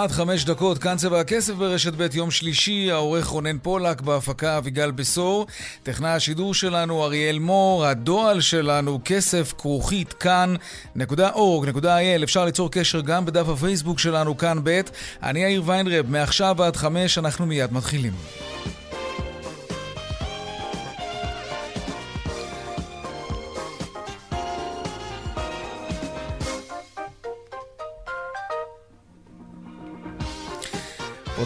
כמעט חמש דקות, כאן צבע הכסף ברשת ב' יום שלישי, העורך רונן פולק, בהפקה אביגל בשור, טכנאי השידור שלנו אריאל מור, הדועל שלנו כסף כרוכית כאן.org.il, אפשר ליצור קשר גם בדף הפייסבוק שלנו כאן ב', אני יאיר ויינרב, מעכשיו עד חמש, אנחנו מיד מתחילים.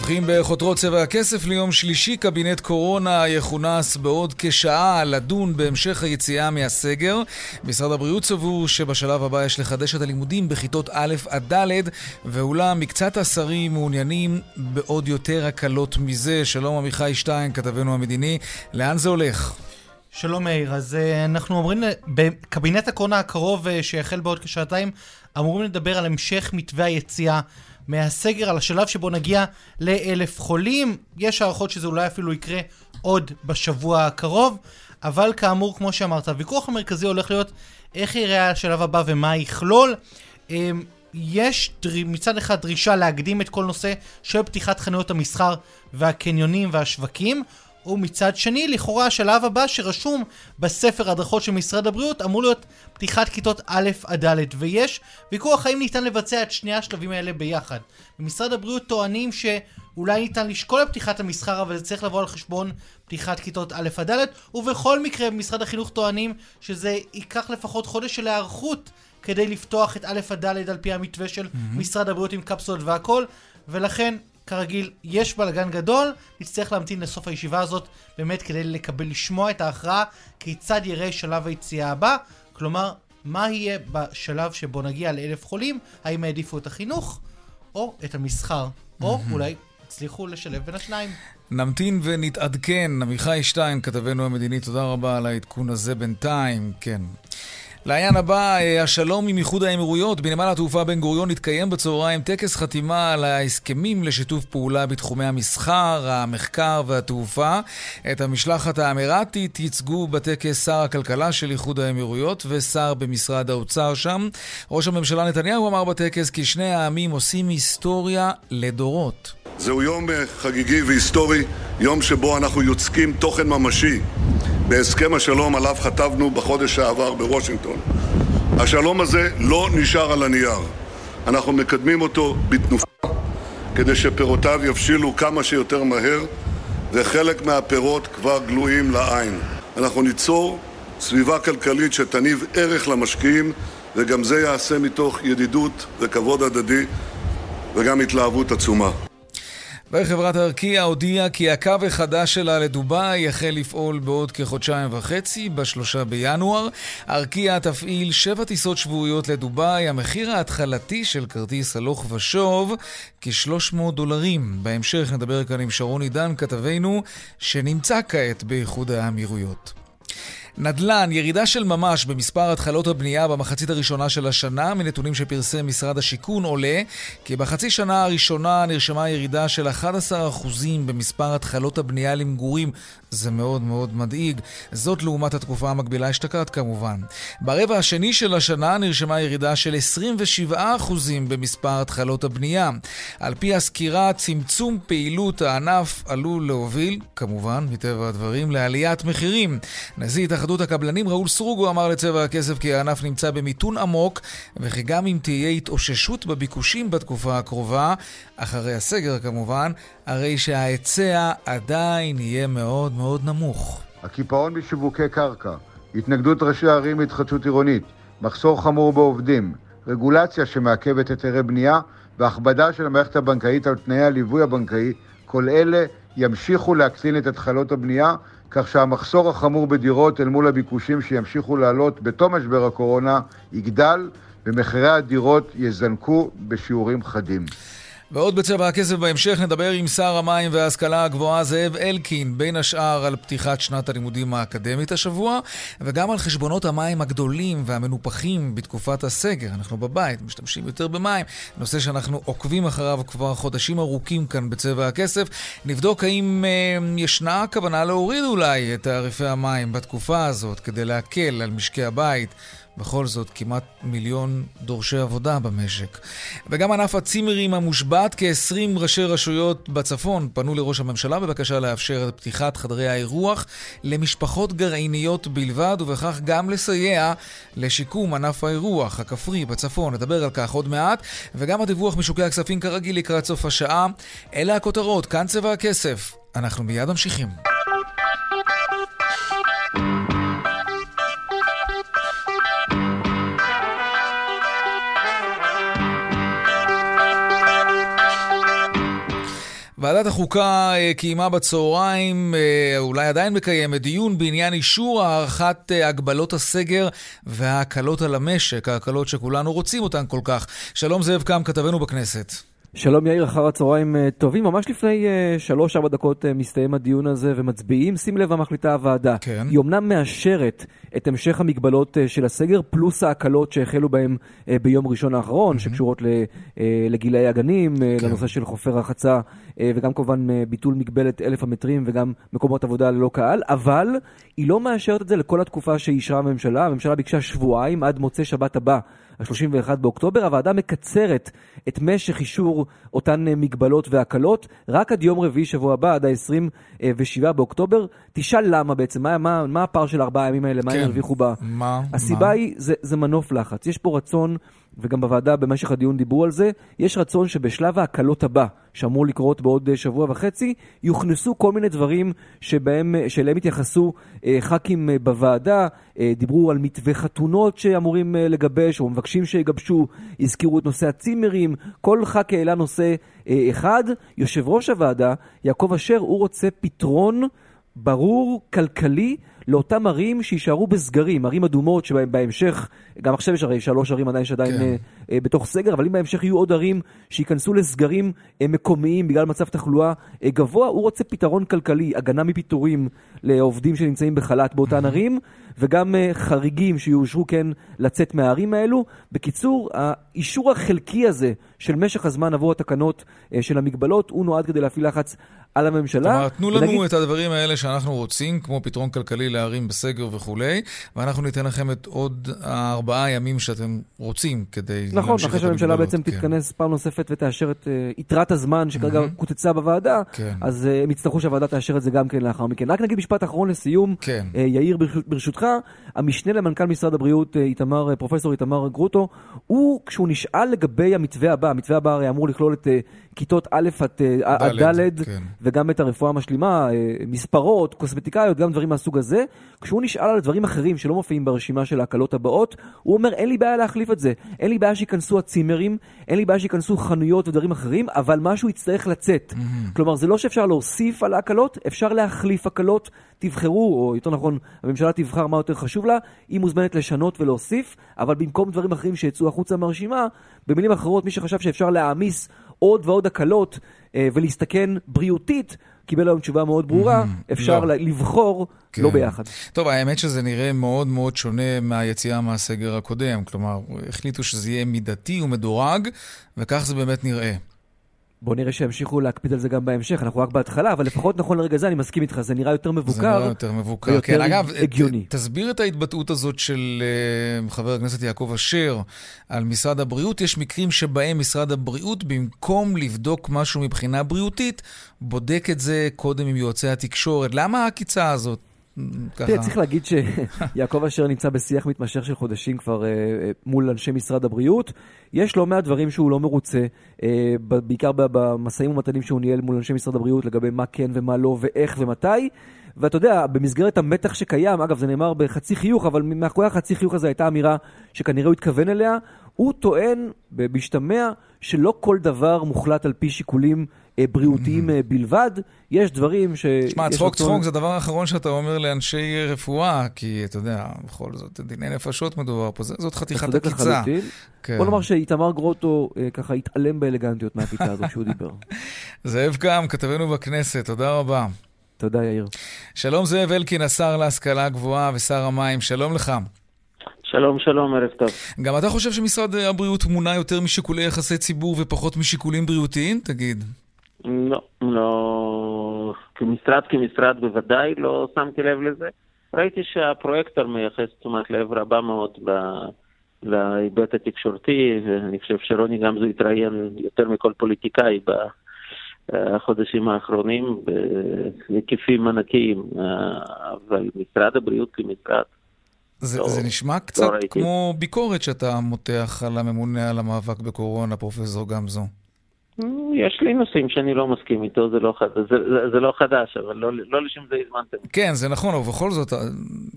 פותחים בחותרות צבע הכסף ליום שלישי, קבינט קורונה יכונס בעוד כשעה לדון בהמשך היציאה מהסגר. משרד הבריאות סבור שבשלב הבא יש לחדש את הלימודים בכיתות א' עד ד', ואולם מקצת השרים מעוניינים בעוד יותר הקלות מזה. שלום עמיחי שטיין, כתבנו המדיני, לאן זה הולך? שלום מאיר, אז uh, אנחנו אומרים, בקבינט הקורונה הקרוב uh, שיחל בעוד כשעתיים, אמורים לדבר על המשך מתווה היציאה מהסגר על השלב שבו נגיע לאלף חולים. יש הערכות שזה אולי אפילו יקרה עוד בשבוע הקרוב, אבל כאמור, כמו שאמרת, הוויכוח המרכזי הולך להיות איך יראה השלב הבא ומה יכלול. אמ, יש מצד אחד דרישה להקדים את כל נושא של פתיחת חנויות המסחר והקניונים והשווקים, ומצד שני, לכאורה השלב הבא שרשום בספר הדרכות של משרד הבריאות אמור להיות פתיחת כיתות א' עד ד', ויש ויכוח האם ניתן לבצע את שני השלבים האלה ביחד. במשרד הבריאות טוענים שאולי ניתן לשקול את פתיחת המסחר, אבל זה צריך לבוא על חשבון פתיחת כיתות א' עד ד', ובכל מקרה במשרד החינוך טוענים שזה ייקח לפחות חודש של היערכות כדי לפתוח את א' עד ד' על פי המתווה של mm-hmm. משרד הבריאות עם קפסולות והכל, ולכן כרגיל, יש בלאגן גדול, נצטרך להמתין לסוף הישיבה הזאת, באמת כדי לקבל, לשמוע את ההכרעה, כיצד יראה שלב היציאה הבא, כלומר, מה יהיה בשלב שבו נגיע לאלף חולים, האם העדיפו את החינוך, או את המסחר, או אולי הצליחו לשלב בין השניים. נמתין ונתעדכן. עמיחי שטיין, כתבנו המדיני, תודה רבה על העדכון הזה בינתיים, כן. לעניין הבא, אה, השלום עם איחוד האמירויות. בנמל התעופה בן גוריון התקיים בצהריים טקס חתימה על ההסכמים לשיתוף פעולה בתחומי המסחר, המחקר והתעופה. את המשלחת האמירתית ייצגו בטקס שר הכלכלה של איחוד האמירויות ושר במשרד האוצר שם. ראש הממשלה נתניהו אמר בטקס כי שני העמים עושים היסטוריה לדורות. זהו יום אה, חגיגי והיסטורי, יום שבו אנחנו יוצקים תוכן ממשי בהסכם השלום עליו חתבנו בחודש שעבר בוושינגטון. השלום הזה לא נשאר על הנייר. אנחנו מקדמים אותו בתנופה כדי שפירותיו יבשילו כמה שיותר מהר, וחלק מהפירות כבר גלויים לעין. אנחנו ניצור סביבה כלכלית שתניב ערך למשקיעים, וגם זה יעשה מתוך ידידות וכבוד הדדי וגם התלהבות עצומה. וחברת ארקיע הודיעה כי הקו החדש שלה לדובאי יחל לפעול בעוד כחודשיים וחצי, בשלושה בינואר. ארקיע תפעיל שבע טיסות שבועיות לדובאי. המחיר ההתחלתי של כרטיס הלוך ושוב, כ-300 דולרים. בהמשך נדבר כאן עם שרון עידן, כתבנו, שנמצא כעת באיחוד האמירויות. נדל"ן, ירידה של ממש במספר התחלות הבנייה במחצית הראשונה של השנה. מנתונים שפרסם משרד השיכון עולה כי בחצי שנה הראשונה נרשמה ירידה של 11% במספר התחלות הבנייה למגורים. זה מאוד מאוד מדאיג. זאת לעומת התקופה המקבילה אשתקד כמובן. ברבע השני של השנה נרשמה ירידה של 27% במספר התחלות הבנייה. על פי הסקירה, צמצום פעילות הענף עלול להוביל, כמובן, מטבע הדברים, לעליית מחירים. נשיא הקבלנים ראול סרוגו אמר לצבע הכסף כי הענף נמצא במיתון עמוק וכי גם אם תהיה התאוששות בביקושים בתקופה הקרובה, אחרי הסגר כמובן, הרי שההיצע עדיין יהיה מאוד מאוד נמוך. הקיפאון בשיווקי קרקע, התנגדות ראשי הערים להתחדשות עירונית, מחסור חמור בעובדים, רגולציה שמעכבת היתרי בנייה והכבדה של המערכת הבנקאית על תנאי הליווי הבנקאי, כל אלה ימשיכו להקטין את התחלות הבנייה כך שהמחסור החמור בדירות אל מול הביקושים שימשיכו לעלות בתום משבר הקורונה יגדל ומחירי הדירות יזנקו בשיעורים חדים. ועוד בצבע הכסף בהמשך נדבר עם שר המים וההשכלה הגבוהה זאב אלקין, בין השאר על פתיחת שנת הלימודים האקדמית השבוע, וגם על חשבונות המים הגדולים והמנופחים בתקופת הסגר. אנחנו בבית, משתמשים יותר במים, נושא שאנחנו עוקבים אחריו כבר חודשים ארוכים כאן בצבע הכסף. נבדוק האם אה, ישנה כוונה להוריד אולי את תעריפי המים בתקופה הזאת כדי להקל על משקי הבית. בכל זאת, כמעט מיליון דורשי עבודה במשק. וגם ענף הצימרים המושבת, כ-20 ראשי רשויות בצפון פנו לראש הממשלה בבקשה לאפשר את פתיחת חדרי האירוח למשפחות גרעיניות בלבד, ובכך גם לסייע לשיקום ענף האירוח הכפרי בצפון. נדבר על כך עוד מעט, וגם הדיווח משוקי הכספים כרגיל לקראת סוף השעה. אלה הכותרות, כאן צבע הכסף. אנחנו מיד ממשיכים. ועדת החוקה אה, קיימה בצהריים, אה, אולי עדיין מקיימת, דיון בעניין אישור הארכת אה, הגבלות הסגר וההקלות על המשק, ההקלות שכולנו רוצים אותן כל כך. שלום זאב קם, כתבנו בכנסת. שלום יאיר, אחר הצהריים טובים. ממש לפני שלוש-ארבע דקות מסתיים הדיון הזה ומצביעים. שים לב מה מחליטה הוועדה. כן. היא אמנם מאשרת את המשך המגבלות של הסגר, פלוס ההקלות שהחלו בהם ביום ראשון האחרון, mm-hmm. שקשורות לגילאי הגנים, כן. לנושא של חופי רחצה אה, וגם כמובן אה, ביטול מגבלת אלף המטרים וגם מקומות עבודה ללא קהל, אבל היא לא מאשרת את זה לכל התקופה שאישרה הממשלה. הממשלה ביקשה שבועיים עד מוצאי שבת הבא. ה-31 באוקטובר, הוועדה מקצרת את משך אישור אותן אה, מגבלות והקלות רק עד יום רביעי שבוע הבא, עד ה-27 באוקטובר. תשאל למה בעצם, מה, מה, מה הפער של ארבעה הימים האלה, כן. מה הם הרוויחו בה? מה? הסיבה מה? היא, זה, זה מנוף לחץ. יש פה רצון... וגם בוועדה במשך הדיון דיברו על זה, יש רצון שבשלב ההקלות הבא, שאמור לקרות בעוד אה, שבוע וחצי, יוכנסו כל מיני דברים שבהם, אה, שאליהם התייחסו אה, ח"כים בוועדה, דיברו על מתווה חתונות שאמורים לגבש, או מבקשים שיגבשו, הזכירו את נושא הצימרים, כל ח"כ העלה נושא אחד. יושב ראש הוועדה, יעקב אשר, הוא רוצה פתרון ברור, כלכלי, לאותם ערים שיישארו בסגרים, ערים אדומות שבהמשך, גם עכשיו יש הרי שלוש ערים עדיין שעדיין כן. אה, אה, בתוך סגר, אבל אם בהמשך יהיו עוד ערים שייכנסו לסגרים אה, מקומיים בגלל מצב תחלואה אה, גבוה, הוא רוצה פתרון כלכלי, הגנה מפיטורים לעובדים שנמצאים בחל"ת באותן ערים, וגם אה, חריגים שיאושרו כן לצאת מהערים האלו. בקיצור, האישור החלקי הזה של משך הזמן עבור התקנות אה, של המגבלות, הוא נועד כדי להפעיל לחץ על הממשלה. אומרת, תנו לנו ולהגיד... את הדברים האלה שאנחנו רוצים, כמו פתרון כלכלי לערים בסגר וכולי, ואנחנו ניתן לכם את עוד הארבעה ימים שאתם רוצים כדי נכון, אחרי שהממשלה בעצם כן. תתכנס פעם נוספת ותאשר את uh, יתרת הזמן שכרגע mm-hmm. קוצצה בוועדה, כן. אז uh, הם יצטרכו שהוועדה תאשר את זה גם כן לאחר מכן. רק נגיד משפט אחרון לסיום, כן. uh, יאיר, ברשותך, המשנה למנכ"ל משרד הבריאות, איתמר, uh, פרופסור איתמר גרוטו, הוא, כשהוא נשאל לגבי המתווה הבא, המתווה הבא הרי אמור לכלול את uh, כיתות א' עד ד', כן. וגם את הרפואה המשלימה, מספרות, קוסמטיקאיות, גם דברים מהסוג הזה. כשהוא נשאל על דברים אחרים שלא מופיעים ברשימה של ההקלות הבאות, הוא אומר, אין לי בעיה להחליף את זה. אין לי בעיה שייכנסו הצימרים, אין לי בעיה שייכנסו חנויות ודברים אחרים, אבל משהו יצטרך לצאת. Mm-hmm. כלומר, זה לא שאפשר להוסיף על ההקלות, אפשר להחליף הקלות. תבחרו, או יותר נכון, הממשלה תבחר מה יותר חשוב לה, היא מוזמנת לשנות ולהוסיף, אבל במקום דברים אחרים שיצאו החוצה מהרשימה, במילים אחרות, מי שחשב שאפשר להעמיס עוד ועוד הקלות אה, ולהסתכן בריאותית, קיבל היום תשובה מאוד ברורה, mm-hmm. אפשר לא. לבחור כן. לא ביחד. טוב, האמת שזה נראה מאוד מאוד שונה מהיציאה מהסגר הקודם. כלומר, החליטו שזה יהיה מידתי ומדורג, וכך זה באמת נראה. בוא נראה שימשיכו להקפיד על זה גם בהמשך, אנחנו רק בהתחלה, אבל לפחות נכון לרגע זה, אני מסכים איתך, זה נראה יותר מבוקר. זה נראה יותר מבוקר, כן. אגב, הגיוני. תסביר את ההתבטאות הזאת של uh, חבר הכנסת יעקב אשר על משרד הבריאות. יש מקרים שבהם משרד הבריאות, במקום לבדוק משהו מבחינה בריאותית, בודק את זה קודם עם יועצי התקשורת. למה העקיצה הזאת? תראה, צריך להגיד שיעקב אשר נמצא בשיח מתמשך של חודשים כבר אה, אה, מול אנשי משרד הבריאות. יש לא מעט דברים שהוא לא מרוצה, אה, בעיקר במשאים ומתנים שהוא ניהל מול אנשי משרד הבריאות לגבי מה כן ומה לא ואיך ומתי. ואתה יודע, במסגרת המתח שקיים, אגב, זה נאמר בחצי חיוך, אבל מאחורי החצי חיוך הזה הייתה אמירה שכנראה הוא התכוון אליה. הוא טוען, בהשתמע, שלא כל דבר מוחלט על פי שיקולים בריאותיים אה, בלבד. יש דברים ש... שמע, יש צחוק צחוק זה הדבר האחרון שאתה אומר לאנשי רפואה, כי אתה יודע, בכל זאת, דיני נפשות מדובר פה, זה- זאת אתה חתיכת צודק עקיצה. לחלוטין. כן. בוא נאמר שאיתמר גרוטו אה, ככה התעלם באלגנטיות מהפיצה הזו כשהוא דיבר. זאב קם, כתבנו בכנסת, תודה רבה. תודה, יאיר. שלום זאב אלקין, השר להשכלה גבוהה ושר המים, שלום לך. שלום, שלום, ערב טוב. גם אתה חושב שמשרד הבריאות מונע יותר משיקולי יחסי ציבור ופחות משיקולים בריאותיים? תגיד. לא, לא, כמשרד כמשרד בוודאי לא שמתי לב לזה. ראיתי שהפרויקטור מייחס תשומת לב רבה מאוד להיבט התקשורתי, ואני חושב שרוני גמזו התראיין יותר מכל פוליטיקאי בחודשים האחרונים בהיקפים ענקיים, אבל משרד הבריאות כמשרד זה, לא, זה נשמע קצת ראיתי. כמו ביקורת שאתה מותח על הממונה על המאבק בקורונה, פרופסור גמזו. יש לי נושאים שאני לא מסכים איתו, זה לא, חד... זה, זה, זה לא חדש, אבל לא, לא לשם זה הזמנתם. כן, זה נכון, אבל בכל זאת,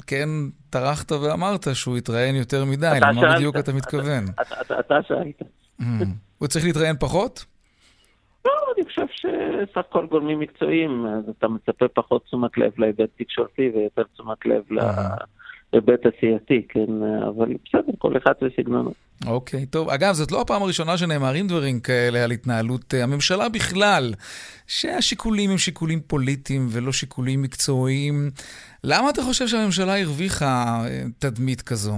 כן טרחת ואמרת שהוא התראיין יותר מדי, אתה למה שאלת, בדיוק אתה מתכוון? אתה, אתה, אתה שאלת. Mm. הוא צריך להתראיין פחות? לא, אני חושב שסך הכל גורמים מקצועיים, אז אתה מצפה פחות תשומת לב להיבט תקשורתי ויותר תשומת לב להיבט עשייתי, כן, אבל בסדר, כל אחד וסגנונו. אוקיי, טוב. אגב, זאת לא הפעם הראשונה שנאמרים דברים כאלה על התנהלות הממשלה בכלל, שהשיקולים הם שיקולים פוליטיים ולא שיקולים מקצועיים. למה אתה חושב שהממשלה הרוויחה אה, תדמית כזו?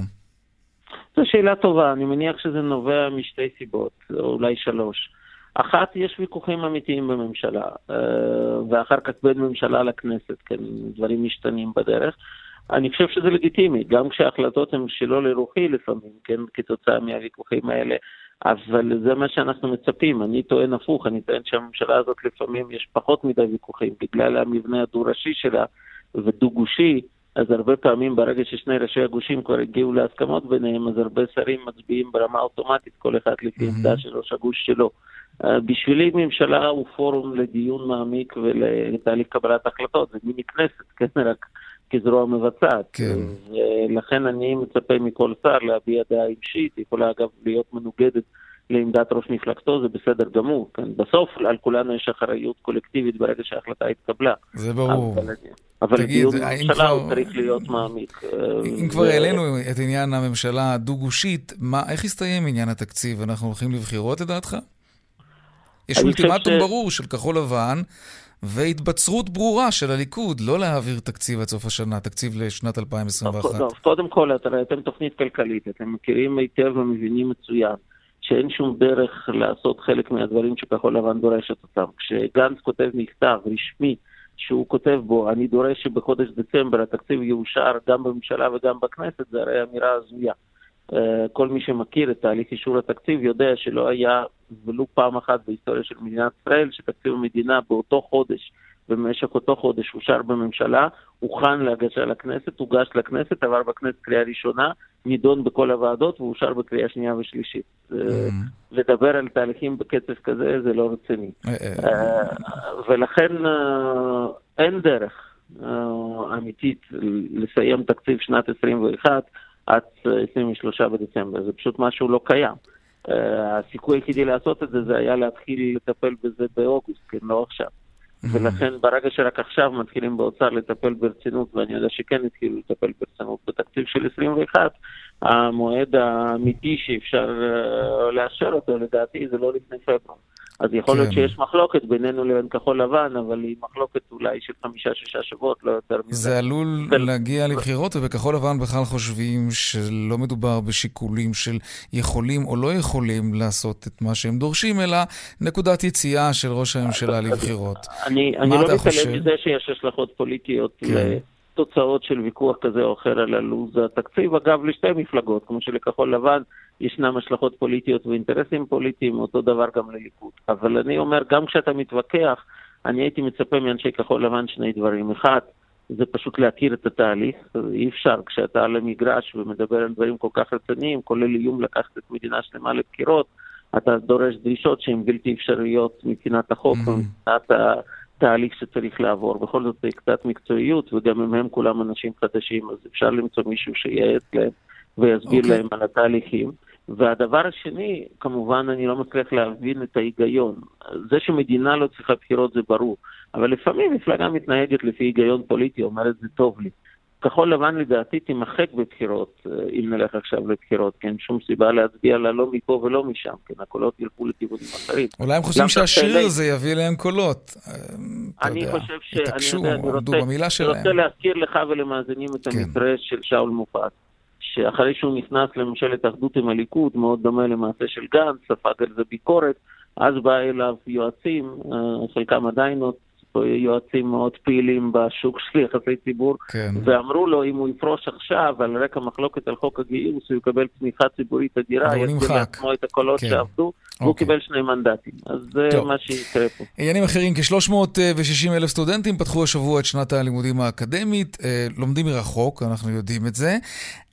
זו שאלה טובה, אני מניח שזה נובע משתי סיבות, או אולי שלוש. אחת, יש ויכוחים אמיתיים בממשלה, אה, ואחר כך בין ממשלה לכנסת, כן, דברים משתנים בדרך. אני חושב שזה לגיטימי, גם כשההחלטות הן שלא לרוחי לפעמים, כן, כתוצאה מהוויכוחים האלה, אבל זה מה שאנחנו מצפים. אני טוען הפוך, אני טוען שהממשלה הזאת לפעמים יש פחות מדי ויכוחים, בגלל המבנה הדו-ראשי שלה ודו-גושי, אז הרבה פעמים ברגע ששני ראשי הגושים כבר הגיעו להסכמות ביניהם, אז הרבה שרים מצביעים ברמה אוטומטית, כל אחד לפי. עמדה של ראש הגוש שלו. Uh, בשבילי ממשלה הוא פורום לדיון מעמיק ולתהליך קבלת החלטות, זה מיני כנסת, כן, רק כזרוע מבצעת. כן. ולכן אני מצפה מכל שר להביע דעה אישית, יכולה אגב להיות מנוגדת לעמדת ראש מפלגתו, זה בסדר גמור. כן? בסוף על כולנו יש אחריות קולקטיבית ברגע שההחלטה התקבלה. זה ברור. אבל, אבל דיון בממשלה כבר- הוא צריך להיות מעמיק. אם כבר העלינו את עניין הממשלה הדו-גושית, מה- איך יסתיים עניין התקציב? אנחנו הולכים לבחירות לדעתך? יש אולטימטום ש- ברור של כחול לבן והתבצרות ברורה של הליכוד לא להעביר תקציב עד סוף השנה, תקציב לשנת 2021. טוב, קודם כל, אתם, תוכנית כלכלית, אתם מכירים היטב ומבינים מצוין שאין שום דרך לעשות חלק מהדברים שכחול לבן דורשת אותם. כשגנץ כותב מכתב רשמי שהוא כותב בו, אני דורש שבחודש דצמבר התקציב יאושר גם בממשלה וגם בכנסת, זה הרי אמירה הזויה. אה, כל מי שמכיר את תהליך אישור התקציב יודע שלא היה ולו פעם אחת בהיסטוריה של מדינת ישראל שתקציב המדינה באותו חודש, במשך אותו חודש אושר בממשלה, הוכן להגשה לכנסת, הוגש לכנסת, עבר בכנסת קריאה ראשונה, נידון בכל הוועדות ואושר בקריאה שנייה ושלישית. אה, לדבר על תהליכים בקצב כזה זה לא רציני. אה, אה, אה, ולכן אין דרך אמיתית לסיים תקציב שנת 21 עד 23 בדצמבר, זה פשוט משהו לא קיים. אה, הסיכוי היחידי לעשות את זה זה היה להתחיל לטפל בזה באוגוסט, כן, לא עכשיו. ולכן ברגע שרק עכשיו מתחילים באוצר לטפל ברצינות, ואני יודע שכן התחילו לטפל ברצינות בתקציב של 21, המועד האמיתי שאפשר אה, לאשר אותו, לדעתי, זה לא לפני פברואר. אז יכול להיות כן. שיש מחלוקת בינינו לבין כחול לבן, אבל היא מחלוקת אולי של חמישה-שישה שבועות, לא יותר מזה. זה עלול כן. להגיע לבחירות, ובכחול לבן בכלל חושבים שלא מדובר בשיקולים של יכולים או לא יכולים לעשות את מה שהם דורשים, אלא נקודת יציאה של ראש הממשלה לבחירות. אני, אני לא? מתעלם מזה שיש השלכות פוליטיות כן. לתוצאות של ויכוח כזה או אחר על הלו"ז התקציב. אגב, לשתי מפלגות, כמו שלכחול לבן ישנם השלכות פוליטיות ואינטרסים פוליטיים, אותו דבר גם לליכוד. אבל אני אומר, גם כשאתה מתווכח, אני הייתי מצפה מאנשי כחול לבן שני דברים. אחד, זה פשוט להכיר את התהליך, אי אפשר כשאתה על המגרש ומדבר על דברים כל כך רציניים, כולל איום לקחת את מדינה שלמה לבחירות, אתה דורש דרישות שהן בלתי אפשריות מבחינת החוק Mhm. ומבחינת התהליך שצריך לעבור. בכל זאת זה קצת מקצועיות, וגם אם הם כולם אנשים חדשים, אז אפשר למצוא מישהו שייעץ להם ויסביר אוקיי. להם על התהליכים. והדבר השני, כמובן אני לא מצליח להבין את ההיגיון. זה שמדינה לא צריכה בחירות זה ברור, אבל לפעמים מפלגה מתנהגת לפי היגיון פוליטי, אומרת זה טוב לי. כחול לבן לדעתי תימחק בבחירות, אה, אם נלך עכשיו לבחירות, כי אין שום סיבה להצביע לה לא מפה ולא משם, כן, הקולות ילכו לכיוונים אחרים. אולי הם חושבים שהשיר הזה יביא להם קולות. אה, אני חושב ש... התעקשו, אני אני עמדו במילה אני שלהם. רוצה להזכיר לך ולמאזינים את כן. המקרה של שאול מופז, שאחרי שהוא נכנס לממשלת אחדות עם הליכוד, מאוד דומה למעשה של גנץ, ספג על זה ביקורת, אז בא אליו יועצים, אה, חלקם עדיין עוד יועצים מאוד פעילים בשוק של יחסי ציבור, כן. ואמרו לו אם הוא יפרוש עכשיו על רקע מחלוקת על חוק הגיוס, הוא יקבל תמיכה ציבורית אדירה, הוא יגדיל נמחק. לעצמו את הקולות כן. שעבדו, והוא אוקיי. קיבל שני מנדטים. אז זה טוב. מה שיקרה פה. עניינים אחרים, כ-360 אלף סטודנטים פתחו השבוע את שנת הלימודים האקדמית, אה, לומדים מרחוק, אנחנו יודעים את זה.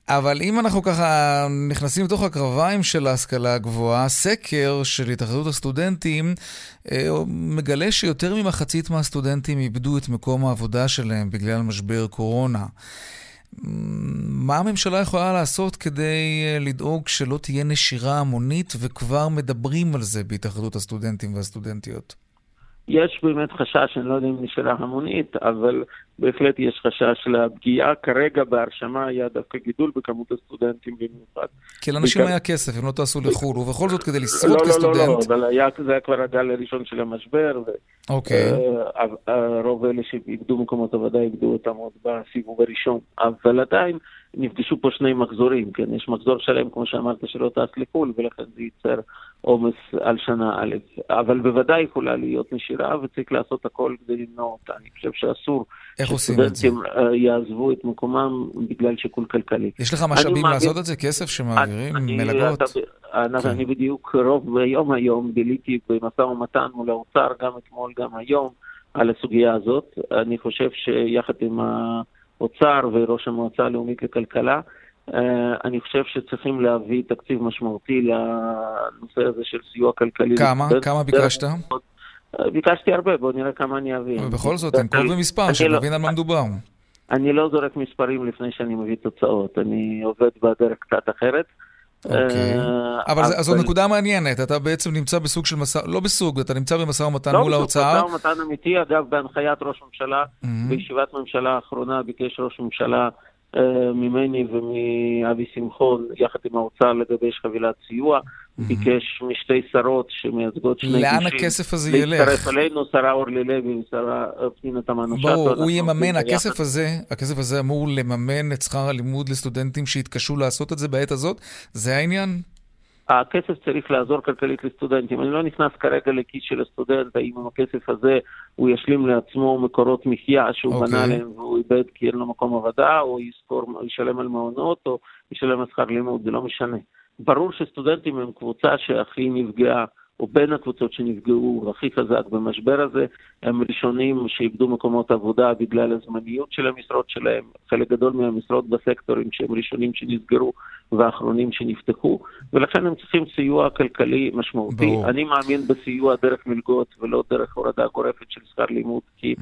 אבל אם אנחנו ככה נכנסים לתוך הקרביים של ההשכלה הגבוהה, סקר של התאחדות הסטודנטים אה, מגלה שיותר ממחצית מהסטודנטים איבדו את מקום העבודה שלהם בגלל משבר קורונה. מה הממשלה יכולה לעשות כדי אה, לדאוג שלא תהיה נשירה המונית, וכבר מדברים על זה בהתאחדות הסטודנטים והסטודנטיות? יש באמת חשש, אני לא יודע אם נשאלה המונית, אבל בהחלט יש חשש לפגיעה. כרגע בהרשמה היה דווקא גידול בכמות הסטודנטים במיוחד. כי לאנשים היה כסף, הם לא טסו לחו"ל, ובכל זאת כדי לא, לשרוד לא, לא, לא, כסטודנט... אבל זה היה כבר הגל הראשון של המשבר, אוקיי, ורוב אלה שאיבדו מקומות עבודה איבדו אותם עוד בסיבוב הראשון. אבל עדיין נפגשו פה שני מחזורים, כן? יש מחזור שלם, כמו שאמרת, שלא טס לחו"ל, ולכן זה ייצר עומס על שנה א'. אבל בוודאי יכולה להיות נשירה, וצריך לעשות הכל כדי למנוע אותה. אני חושב שאסור איך עושים את זה? אה, יעזבו את מקומם בגלל שיקול כלכלי. יש לך משאבים מאמין- לעשות את זה? כסף שמעבירים? אני- מלגות? אני, כן. אני בדיוק רוב היום היום ביליתי במשא ומתן מול האוצר, גם אתמול, גם היום, על הסוגיה הזאת. אני חושב שיחד עם האוצר וראש המועצה הלאומית לכלכלה, אה, אני חושב שצריכים להביא תקציב משמעותי לנושא הזה של סיוע כלכלי. כמה? כמה ביקשת? ביקשתי הרבה, בואו נראה כמה אני אביא. ובכל זאת, אני- תנקוב במספר, אני לא- שנבין על מה מדובר. אני לא זורק מספרים לפני שאני מביא תוצאות, אני עובד בדרך קצת אחרת. אוקיי. אה, אבל זו נקודה מעניינת, אתה בעצם נמצא בסוג של משא... לא בסוג, אתה נמצא במשא ומתן לא, מול האוצר. משא ומתן אמיתי, אגב, בהנחיית ראש ממשלה, מהמם. בישיבת ממשלה האחרונה ביקש ראש ממשלה ממני ומאבי שמחון, יחד עם האוצר, לגבש חבילת סיוע. ביקש משתי שרות שמייצגות שני לאן גושים. הכסף הזה להצטרף ילך? אלינו, שרה אורלי לוי ושרה אה, פנינה תמנו שטה. ברור, הוא יממן, הכסף. הזה, הכסף הזה אמור לממן את שכר הלימוד לסטודנטים שיתקשו לעשות את זה בעת הזאת? זה העניין? הכסף צריך לעזור כלכלית לסטודנטים. אני לא נכנס כרגע לכיס של הסטודנט, האם עם הכסף הזה הוא ישלים לעצמו מקורות מחיה שהוא אוקיי. בנה עליהם והוא איבד כי אין לו מקום עבודה, או יזכור, ישלם על מעונות, או ישלם על שכר לימוד, זה לא משנה. ברור שסטודנטים הם קבוצה שהכי נפגעה, או בין הקבוצות שנפגעו הכי חזק במשבר הזה, הם ראשונים שאיבדו מקומות עבודה בגלל הזמניות של המשרות שלהם, חלק גדול מהמשרות בסקטורים שהם ראשונים שנסגרו ואחרונים שנפתחו, ולכן הם צריכים סיוע כלכלי משמעותי. ברור. אני מאמין בסיוע דרך מלגות ולא דרך הורדה גורפת של שכר לימוד, כי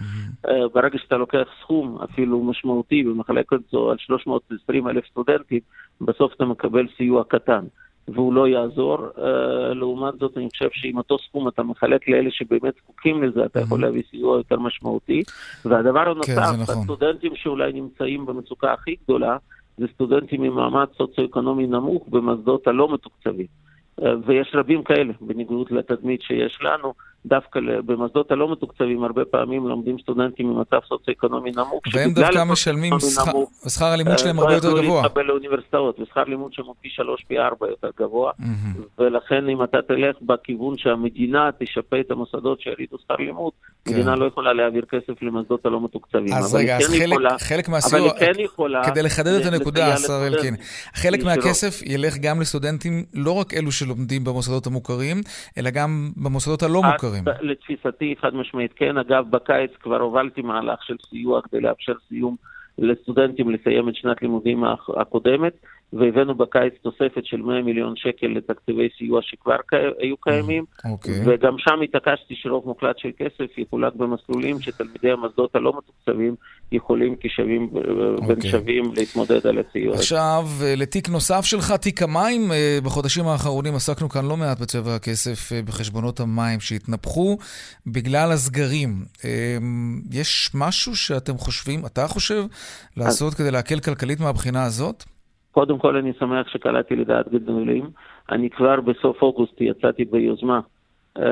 uh, ברגע שאתה לוקח סכום אפילו משמעותי ומחלק אותו על 320 אלף סטודנטים, בסוף אתה מקבל סיוע קטן. והוא לא יעזור. Uh, לעומת זאת, אני חושב שאם אותו סכום אתה מחלק לאלה שבאמת זקוקים לזה, אתה יכול להביא סיוע יותר משמעותי. והדבר הנוסף, זה נכון. הסטודנטים שאולי נמצאים במצוקה הכי גדולה, זה סטודנטים ממעמד סוציו-אקונומי נמוך במוסדות הלא מתוקצבים. אה, ויש רבים כאלה, בניגוד לתדמית שיש לנו, דווקא במוסדות הלא מתוקצבים הרבה פעמים לומדים סטודנטים ממצב סוציו-אקונומי נמוך. והם דווקא משלמים, שכר- נמוך, שכר הלימוד שלהם אה, הרבה לא יותר יכלו גבוה. להתקבל לאוניברסיטאות, ושכר לימוד שם הוא פי שלוש, פי ארבע יותר גבוה. ולכן אם אתה תלך בכיוון שהמדינה תשפה את המוסדות שירידו שכר לימוד, כן. המדינה לא יכולה להעביר כסף למוסדות הלא מתוקצבים. אז רגע, אז כן חלק, יכולה- חלק מהסיוע, כן יכולה... כדי לחדד את הנקודה, השר אלקין. חלק. מהכסף ילך גם לסטודנטים, לא רק אלו שלומדים במוסדות המוכרים, אלא גם במוסדות הלא מוכרים. אז, לתפיסתי, חד משמעית כן. אגב, בקיץ כבר הובלתי מהלך של סיוע כדי לאפשר סיום לסטודנטים לסיים את שנת לימודים הקודמת. והבאנו בקיץ תוספת של 100 מיליון שקל לתקציבי סיוע שכבר היו קיימים, אוקיי. וגם שם התעקשתי שרוב מוחלט של כסף יחולק במסלולים שתלמידי המוסדות הלא מתוקצבים יכולים כשווים בין אוקיי. שווים להתמודד על הסיוע. עכשיו, אה, לתיק נוסף שלך, תיק המים. אה, בחודשים האחרונים עסקנו כאן לא מעט בצבע הכסף אה, בחשבונות המים שהתנפחו בגלל הסגרים. אה, יש משהו שאתם חושבים, אתה חושב, לעשות כדי להקל כלכלית מהבחינה הזאת? קודם כל אני שמח שקלעתי לדעת גדולים. אני כבר בסוף אוגוסט יצאתי ביוזמה uh,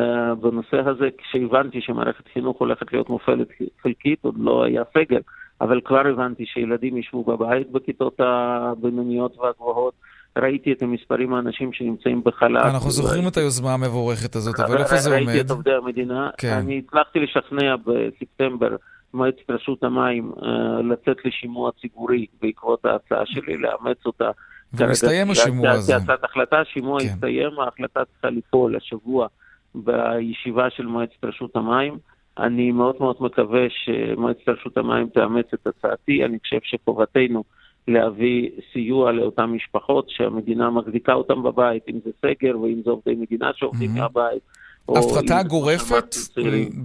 בנושא הזה, כשהבנתי שמערכת חינוך הולכת להיות מופעלת חלקית, עוד לא היה סגר, אבל כבר הבנתי שילדים ישבו בבית בכיתות הבינוניות והגבוהות. ראיתי את המספרים האנשים שנמצאים בחל"ת. אנחנו זוכרים את היוזמה המבורכת הזאת, אבל איפה זה ראיתי עומד? את עובדי המדינה. כן. אני הצלחתי לשכנע בספטמבר מועצת רשות המים אה, לצאת לשימוע ציבורי בעקבות ההצעה שלי, לאמץ אותה. ומסתיים השימוע הזה. כהצעת החלטה, השימוע כן. הסתיים, ההחלטה צריכה לפעול השבוע בישיבה של מועצת רשות המים. אני מאוד מאוד מקווה שמועצת רשות המים תאמץ את הצעתי, אני חושב שחובתנו להביא סיוע לאותן משפחות שהמדינה מחזיקה אותן בבית, אם זה סגר ואם זה עובדי מדינה שעובדים מהמם. מהבית. הפחתה גורפת.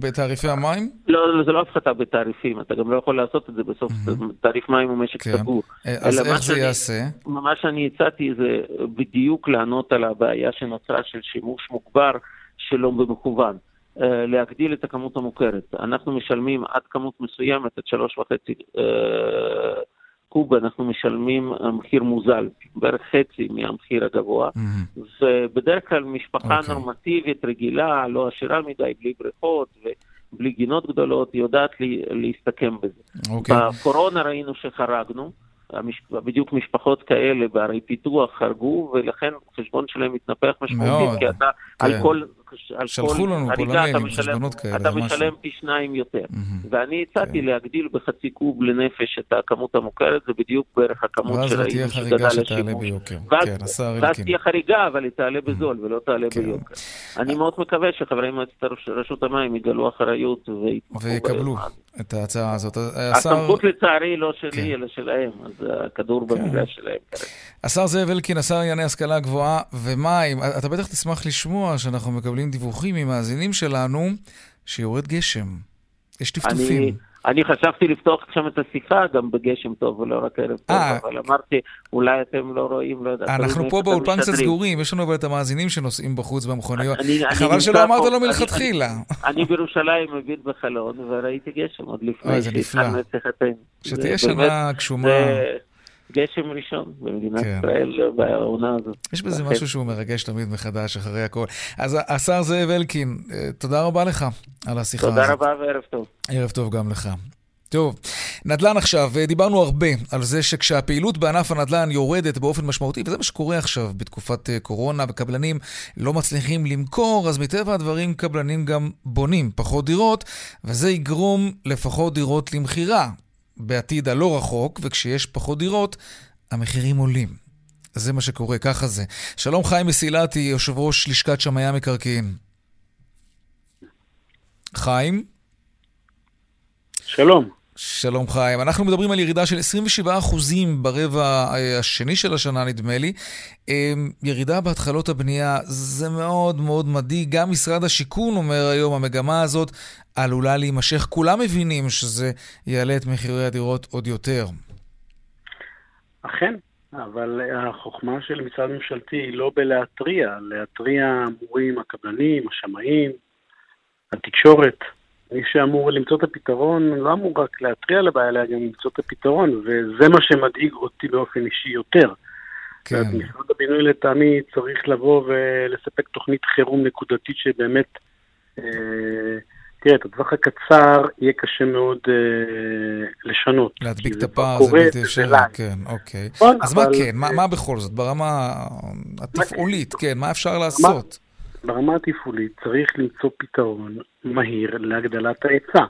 בתעריפי המים? לא, זה לא הפחתה בתעריפים, אתה גם לא יכול לעשות את זה בסוף, תעריף מים הוא משק כן. סגור. אה, אז איך זה ייעשה? מה שאני הצעתי זה בדיוק לענות על הבעיה שנוצרה של שימוש מוגבר שלא במכוון. אה, להגדיל את הכמות המוכרת. אנחנו משלמים עד כמות מסוימת, עד שלוש וחצי אה, קוב, אנחנו משלמים אה, מחיר מוזל, בערך חצי מהמחיר הגבוה. מהמם. ובדרך כלל משפחה אוקיי. נורמטיבית, רגילה, לא עשירה מדי, בלי בריכות ובלי גינות גדולות, יודעת לי, להסתכם בזה. אוקיי. בקורונה ראינו שחרגנו, המש... בדיוק משפחות כאלה בערי פיתוח חרגו, ולכן החשבון שלהם התנפח משמעותית, מאוד, כי אתה כן. על כל... על שלחו כל לנו אתה למיילים משלם, חשבונות כאלה, אתה משהו. משלם פי שניים יותר. מהמם. ואני הצעתי כן. להגדיל בחצי קוב לנפש את הכמות המוכרת, זה בדיוק בערך הכמות ואז לא תהיה שגדל חריגה שתעלה. ביוקר. ואז- כן, השר ואז אלקין. תהיה חריגה, אבל היא תעלה בזול ולא תעלה כן. ביוקר. אני מאוד מקווה שחברי מועצת רשות המים יגלו אחריות ויקבלו. את ההצעה הזאת. השר- הסמכות לצערי לא כן. שלי, אלא שלהם, אז הכדור במגרש שלהם כרגע. השר זאב אלקין, השר לענייני השכלה גבוהה ומים, אתה בטח תשמח לשמוע שאנחנו מקבלים דיווחים ממאזינים שלנו שיורד גשם. יש טפטופים. אני, אני חשבתי לפתוח שם את השיחה גם בגשם טוב ולא רק ערב טוב, אה. אבל אמרתי, אולי אתם לא רואים, לא יודע. אנחנו פה באולפן קצת. סגורים, יש לנו אבל את המאזינים שנוסעים בחוץ במכוניות. חבל שלא אמרת לו מלכתחילה. אני בירושלים מביט בחלון וראיתי גשם עוד לפני. שהתחלנו את שיחתנו. שתהיה שנה גשומה. גשם ראשון במדינת כן. ישראל בעונה הזאת. יש בזה משהו שהוא מרגש תמיד מחדש אחרי הכל. אז השר זאב אלקין, אה, תודה רבה לך על השיחה הזאת. תודה רבה וערב טוב. ערב טוב גם לך. טוב, נדל"ן עכשיו, אה, דיברנו הרבה על זה שכשהפעילות בענף הנדל"ן יורדת באופן משמעותי, וזה מה שקורה עכשיו בתקופת אה, קורונה, וקבלנים לא מצליחים למכור, אז מטבע הדברים קבלנים גם בונים פחות דירות, וזה יגרום לפחות דירות למכירה בעתיד הלא רחוק, וכשיש פחות דירות, המחירים עולים. זה מה שקורה, ככה זה. שלום חיים מסילתי, יושב ראש לשכת שמאי המקרקעין. חיים? שלום. שלום חיים. אנחנו מדברים על ירידה של 27% ברבע אה, השני של השנה, נדמה לי. אה, ירידה בהתחלות הבנייה, זה מאוד מאוד מדאיג. גם משרד השיכון אומר היום, המגמה הזאת עלולה להימשך. כולם מבינים שזה יעלה את מחירי הדירות עוד יותר. אכן, אבל החוכמה של משרד ממשלתי היא לא בלהתריע, להתריע אמורים הקבלנים, השמאים, התקשורת. מי שאמור למצוא את הפתרון לא אמור רק להתריע על הבעיה, אלא גם למצוא את הפתרון, וזה מה שמדאיג אותי באופן אישי יותר. כן. משרד הבינוי לטעמי צריך לבוא ולספק תוכנית חירום נקודתית שבאמת, אה, תראה, את הטווח הקצר יהיה קשה מאוד אה, לשנות. להדביק את הפער זה בלתי אפשרי. כן, אוקיי. נכון, אז מה אבל- כן? מה- מה בכל זאת? ברמה התפעולית, כן, מה אפשר לעשות? ברמה התפעולית צריך למצוא פתרון מהיר להגדלת ההיצע.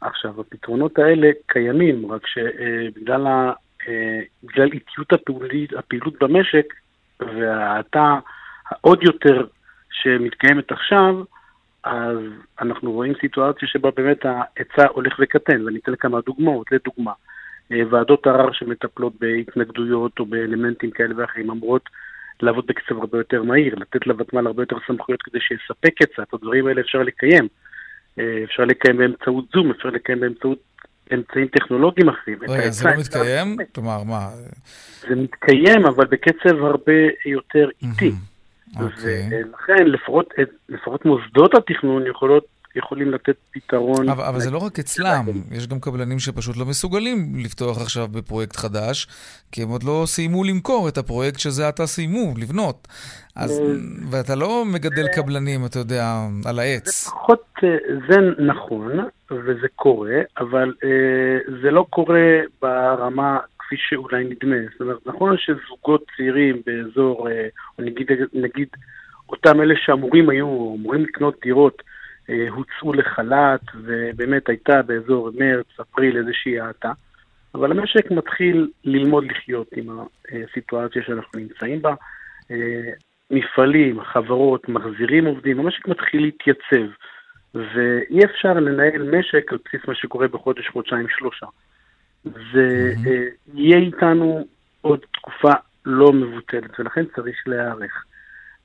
עכשיו, הפתרונות האלה קיימים, רק שבגלל ה- אה, בגלל איטיות הפעולית, הפעילות במשק וההאטה העוד יותר שמתקיימת עכשיו, אז אנחנו רואים סיטואציה שבה באמת ההיצע הולך וקטן, ואני אתן כמה דוגמאות. לדוגמה, אה, ועדות ערר שמטפלות בהתנגדויות או באלמנטים כאלה ואחרים אמורות לעבוד בקצב הרבה יותר מהיר, לתת לוותמ"ל הרבה יותר סמכויות כדי שיספק את זה, את הדברים האלה אפשר לקיים. אה, אפשר לקיים באמצעות זום, אפשר לקיים באמצעות אמצעים טכנולוגיים אחרים. רגע, זה לא מתקיים? כלומר, מה? זה מתקיים, אבל בקצב הרבה יותר איטי. אוקיי. ולכן לפחות, לפחות מוסדות התכנון יכולות יכולים לתת פתרון. אבל, אבל זה לא רק אצלם, יש גם קבלנים שפשוט לא מסוגלים לפתוח עכשיו בפרויקט חדש, כי הם עוד לא סיימו למכור את הפרויקט שזה עתה סיימו לבנות. אז, אה, ואתה לא מגדל קבלנים, אתה יודע, על העץ. לפחות אה, זה נכון, וזה קורה, אבל אה, זה לא קורה ברמה כפי שאולי נדמה. זאת אומרת, נכון שזוגות צעירים באזור, או נגיד, נגיד אותם אלה שאמורים היו, אמורים לקנות דירות, הוצאו לחל"ת, ובאמת הייתה באזור מרץ, אפריל איזושהי האטה. אבל המשק מתחיל ללמוד לחיות עם הסיטואציה שאנחנו נמצאים בה. אה, מפעלים, חברות, מחזירים עובדים, המשק מתחיל להתייצב. ואי אפשר לנהל משק על בסיס מה שקורה בחודש, חודשיים, שלושה. זה אה, יהיה איתנו עוד תקופה לא מבוטלת, ולכן צריך להיערך.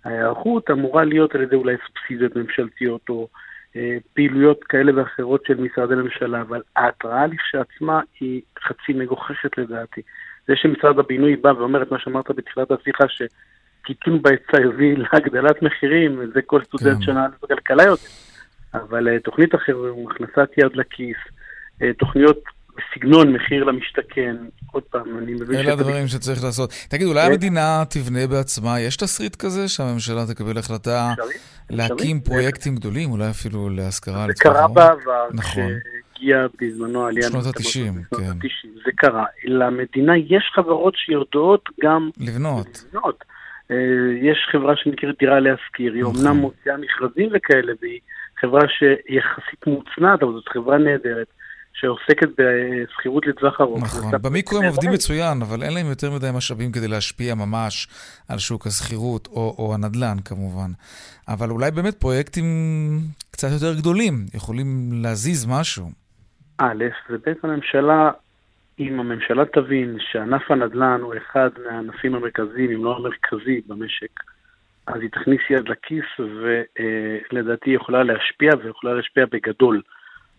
ההיערכות אמורה להיות על ידי אולי סובסידיות ממשלתיות או אה, פעילויות כאלה ואחרות של משרדי ממשלה, אבל ההתראה לכשעצמה היא חצי מגוחכת לדעתי. זה שמשרד הבינוי בא ואומר את מה שאמרת בתחילת השיחה, שקיטון בהיצע יביא להגדלת מחירים, זה כל סטודנט כן. שנה בכלכלה יודע. אבל uh, תוכנית החירום, הכנסת יד לכיס, uh, תוכניות בסגנון מחיר למשתכן, עוד פעם, אני מבין... אלה הדברים שצריך לעשות. תגיד, אולי המדינה תבנה בעצמה, יש תסריט כזה שהממשלה תקבל החלטה להקים פרויקטים גדולים, אולי אפילו להשכרה זה קרה בעבר, נכון. כשהגיע בזמנו העלייה... שנות ה-90, כן. זה קרה. למדינה יש חברות שיודעות גם... לבנות. לבנות. אה, יש חברה שנקראת דירה להשכיר, היא נכון. מוציאה מכרזים וכאלה, והיא חברה שיחסית מוצנעת, אבל זאת חברה נהדרת. שעוסקת בשכירות לטווח ארוך. נכון, במיקרו הם עובדים מצוין, אבל אין להם יותר מדי משאבים כדי להשפיע ממש על שוק השכירות, או, או הנדל"ן כמובן. אבל אולי באמת פרויקטים קצת יותר גדולים יכולים להזיז משהו. א', ובית הממשלה, אם הממשלה תבין שענף הנדל"ן הוא אחד מהענפים המרכזיים, אם לא המרכזי במשק, אז היא תכניס יד לכיס, ולדעתי יכולה להשפיע, ויכולה להשפיע בגדול.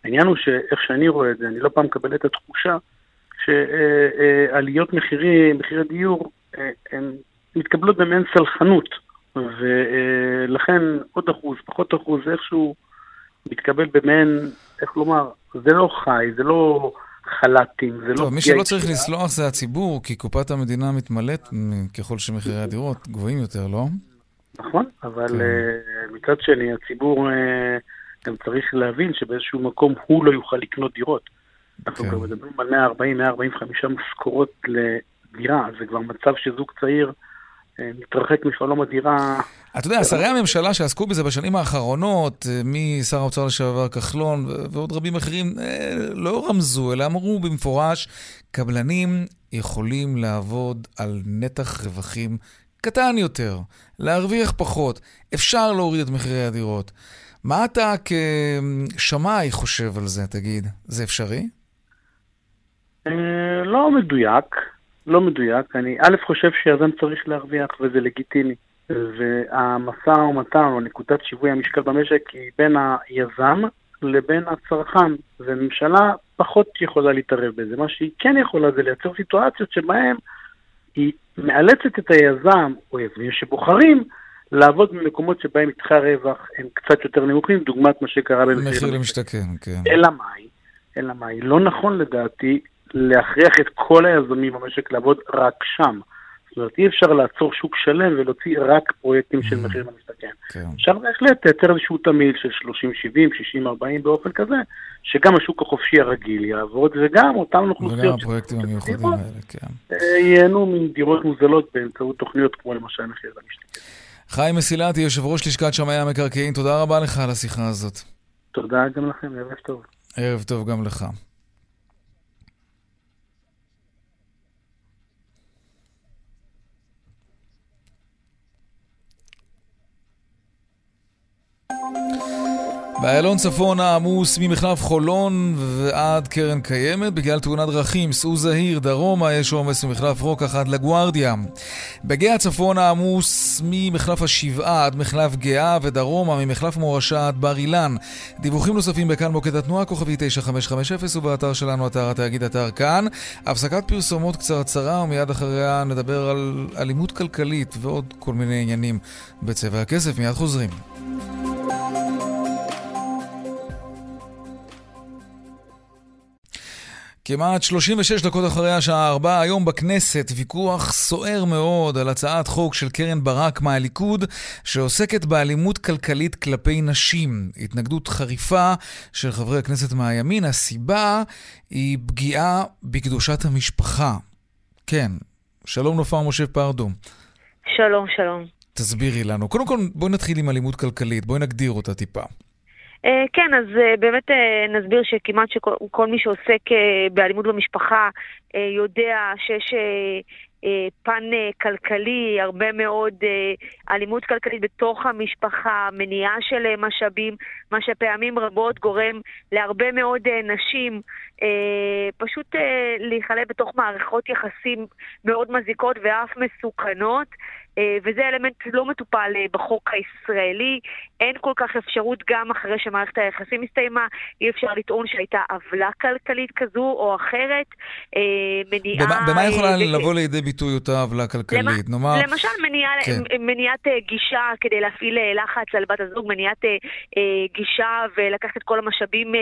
העניין הוא שאיך שאני רואה את זה, אני לא פעם מקבל את התחושה שעליות מחירי, מחירי דיור, אה, הן מתקבלות במעין סלחנות, ולכן עוד אחוז, פחות אחוז, איכשהו מתקבל במעין, איך לומר, זה לא חי, זה לא חל"תים, זה לא... טוב, מי שלא צריך לסלוח זה הציבור, כי קופת המדינה מתמלאת ככל שמחירי הדירות גבוהים יותר, לא? נכון, אבל כן. אה, מצד שני, הציבור... אה, גם צריך להבין שבאיזשהו מקום הוא לא יוכל לקנות דירות. אנחנו כן. כבר מדברים על 140-145 משכורות לדירה, זה כבר מצב שזוג צעיר אה, מתרחק מחלום הדירה. אתה יודע, שרי הממשלה שעסקו בזה בשנים האחרונות, אה, משר האוצר לשעבר כחלון ועוד רבים אחרים, אה, לא רמזו, אלא אמרו במפורש, קבלנים יכולים לעבוד על נתח רווחים קטן יותר, להרוויח פחות, אפשר להוריד את מחירי הדירות. מה אתה כשמאי חושב על זה, תגיד? זה אפשרי? אה, לא מדויק, לא מדויק. אני א' חושב שיזם צריך להרוויח וזה לגיטימי. והמשא ומתן או נקודת שיווי המשקל במשק היא בין היזם לבין הצרכן, וממשלה פחות יכולה להתערב בזה. מה שהיא כן יכולה זה לייצר סיטואציות שבהן היא מאלצת את היזם או יזמים שבוחרים לעבוד במקומות שבהם מתחי הרווח הם קצת יותר נמוכים, דוגמת מה שקרה במחיר למשתכן, כן. אלא מאי? אלא מאי? לא נכון לדעתי להכריח את כל היזמים במשק לעבוד רק שם. זאת אומרת, אי אפשר לעצור שוק שלם ולהוציא רק פרויקטים של mm. מחיר למשתכן. כן. אפשר בהחלט לייצר איזשהו תמיל של 30-70, 60-40 באופן כזה, שגם השוק החופשי הרגיל יעבוד, וגם אותן אוכלוסיות... וגם הפרויקטים המיוחדים האלה, כן. ייהנו מדירות מוזלות באמצעות תוכניות כמו למשל מחיר למשתכן. חיים מסילתי, יושב ראש לשכת שמאי המקרקעין, תודה רבה לך על השיחה הזאת. תודה גם לכם, ערב טוב. ערב טוב גם לך. באיילון צפון העמוס ממחלף חולון ועד קרן קיימת בגלל תאונת דרכים. סעו זהיר, דרומה יש עומס ממחלף רוקח עד לגוארדיה. בגאה הצפון העמוס ממחלף השבעה עד מחלף גאה ודרומה ממחלף מורשה עד בר אילן. דיווחים נוספים בכאן מוקד התנועה, כוכבי 9550 ובאתר שלנו, אתר התאגיד, אתר כאן. הפסקת פרסומות קצרצרה ומיד אחריה נדבר על אלימות כלכלית ועוד כל מיני עניינים בצבע הכסף. מיד חוזרים. כמעט 36 דקות אחרי השעה 4, היום בכנסת ויכוח סוער מאוד על הצעת חוק של קרן ברק מהליכוד שעוסקת באלימות כלכלית כלפי נשים. התנגדות חריפה של חברי הכנסת מהימין. הסיבה היא פגיעה בקדושת המשפחה. כן, שלום נופר משה פרדו. שלום, שלום. תסבירי לנו. קודם כל, בואי נתחיל עם אלימות כלכלית, בואי נגדיר אותה טיפה. Uh, כן, אז uh, באמת uh, נסביר שכמעט שכל מי שעוסק באלימות במשפחה יודע שיש פן כלכלי, הרבה מאוד אלימות כלכלית בתוך המשפחה, מניעה של משאבים, מה שפעמים רבות גורם להרבה מאוד נשים פשוט להיכלל בתוך מערכות יחסים מאוד מזיקות ואף מסוכנות. אה, וזה אלמנט לא מטופל אה, בחוק הישראלי. אין כל כך אפשרות, גם אחרי שמערכת היחסים הסתיימה, אי אפשר לטעון שהייתה עוולה כלכלית כזו או אחרת. אה, מניעה... במה, במה יכולה ו... לבוא לידי ביטוי אותה עוולה כלכלית? למ... נאמר... למשל, מניעה, כן. מניעת גישה כדי להפעיל לחץ על בת הזוג, מניעת גישה ולקחת את כל המשאבים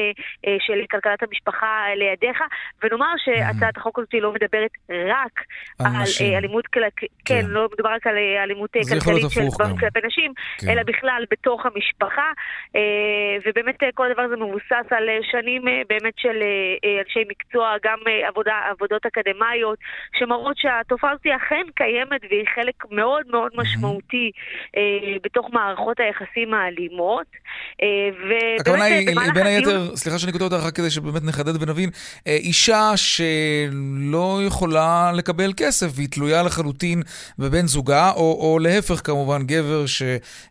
של כלכלת המשפחה לידיך, ונאמר שהצעת החוק הזאת לא מדברת רק על, על אלימות כלכלית, כן, כן, לא מדובר רק על אלימות כלכלית של גברים כלפי נשים, כן. אלא בכלל בתוך המשפחה, אה, ובאמת אה, כל הדבר הזה מבוסס על אה, שנים באמת של אנשי מקצוע, גם עבודה, עבודות אקדמאיות, שמראות שהתופעה הזאת אכן קיימת והיא חלק מאוד מאוד משמעותי בתוך מערכות היחסים האלימות. הכוונה היא, בין היתר, סליחה שאני כותב אותך רק כדי שבאמת נחדד ונבין, אישה שלא יכולה לקבל כסף והיא תלויה לחלוטין בבן זוגה, או, או להפך כמובן, גבר ש,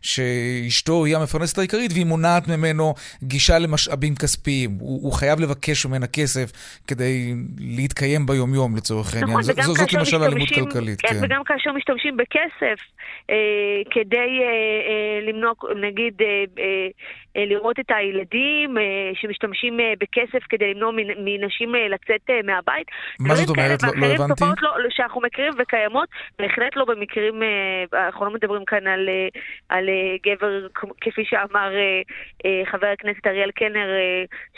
שאשתו היא המפרנסת העיקרית והיא מונעת ממנו גישה למשאבים כספיים. הוא, הוא חייב לבקש ממנה כסף כדי להתקיים ביומיום לצורך העניין. נכון, ז, זאת למשל אלימות כלכלית. כן, כן, וגם כאשר משתמשים בכסף אה, כדי אה, אה, למנוע, נגיד, אה, אה, אה, לראות את הילדים אה, שמשתמשים אה, בכסף כדי למנוע מנשים לצאת מהבית. מה זאת אומרת? לא, לא הבנתי. תופעות לא, שאנחנו מכירים וקיימות, בהחלט לא במקרים, אנחנו לא מדברים כאן על, על גבר, כפי שאמר חבר הכנסת אריאל קלנר,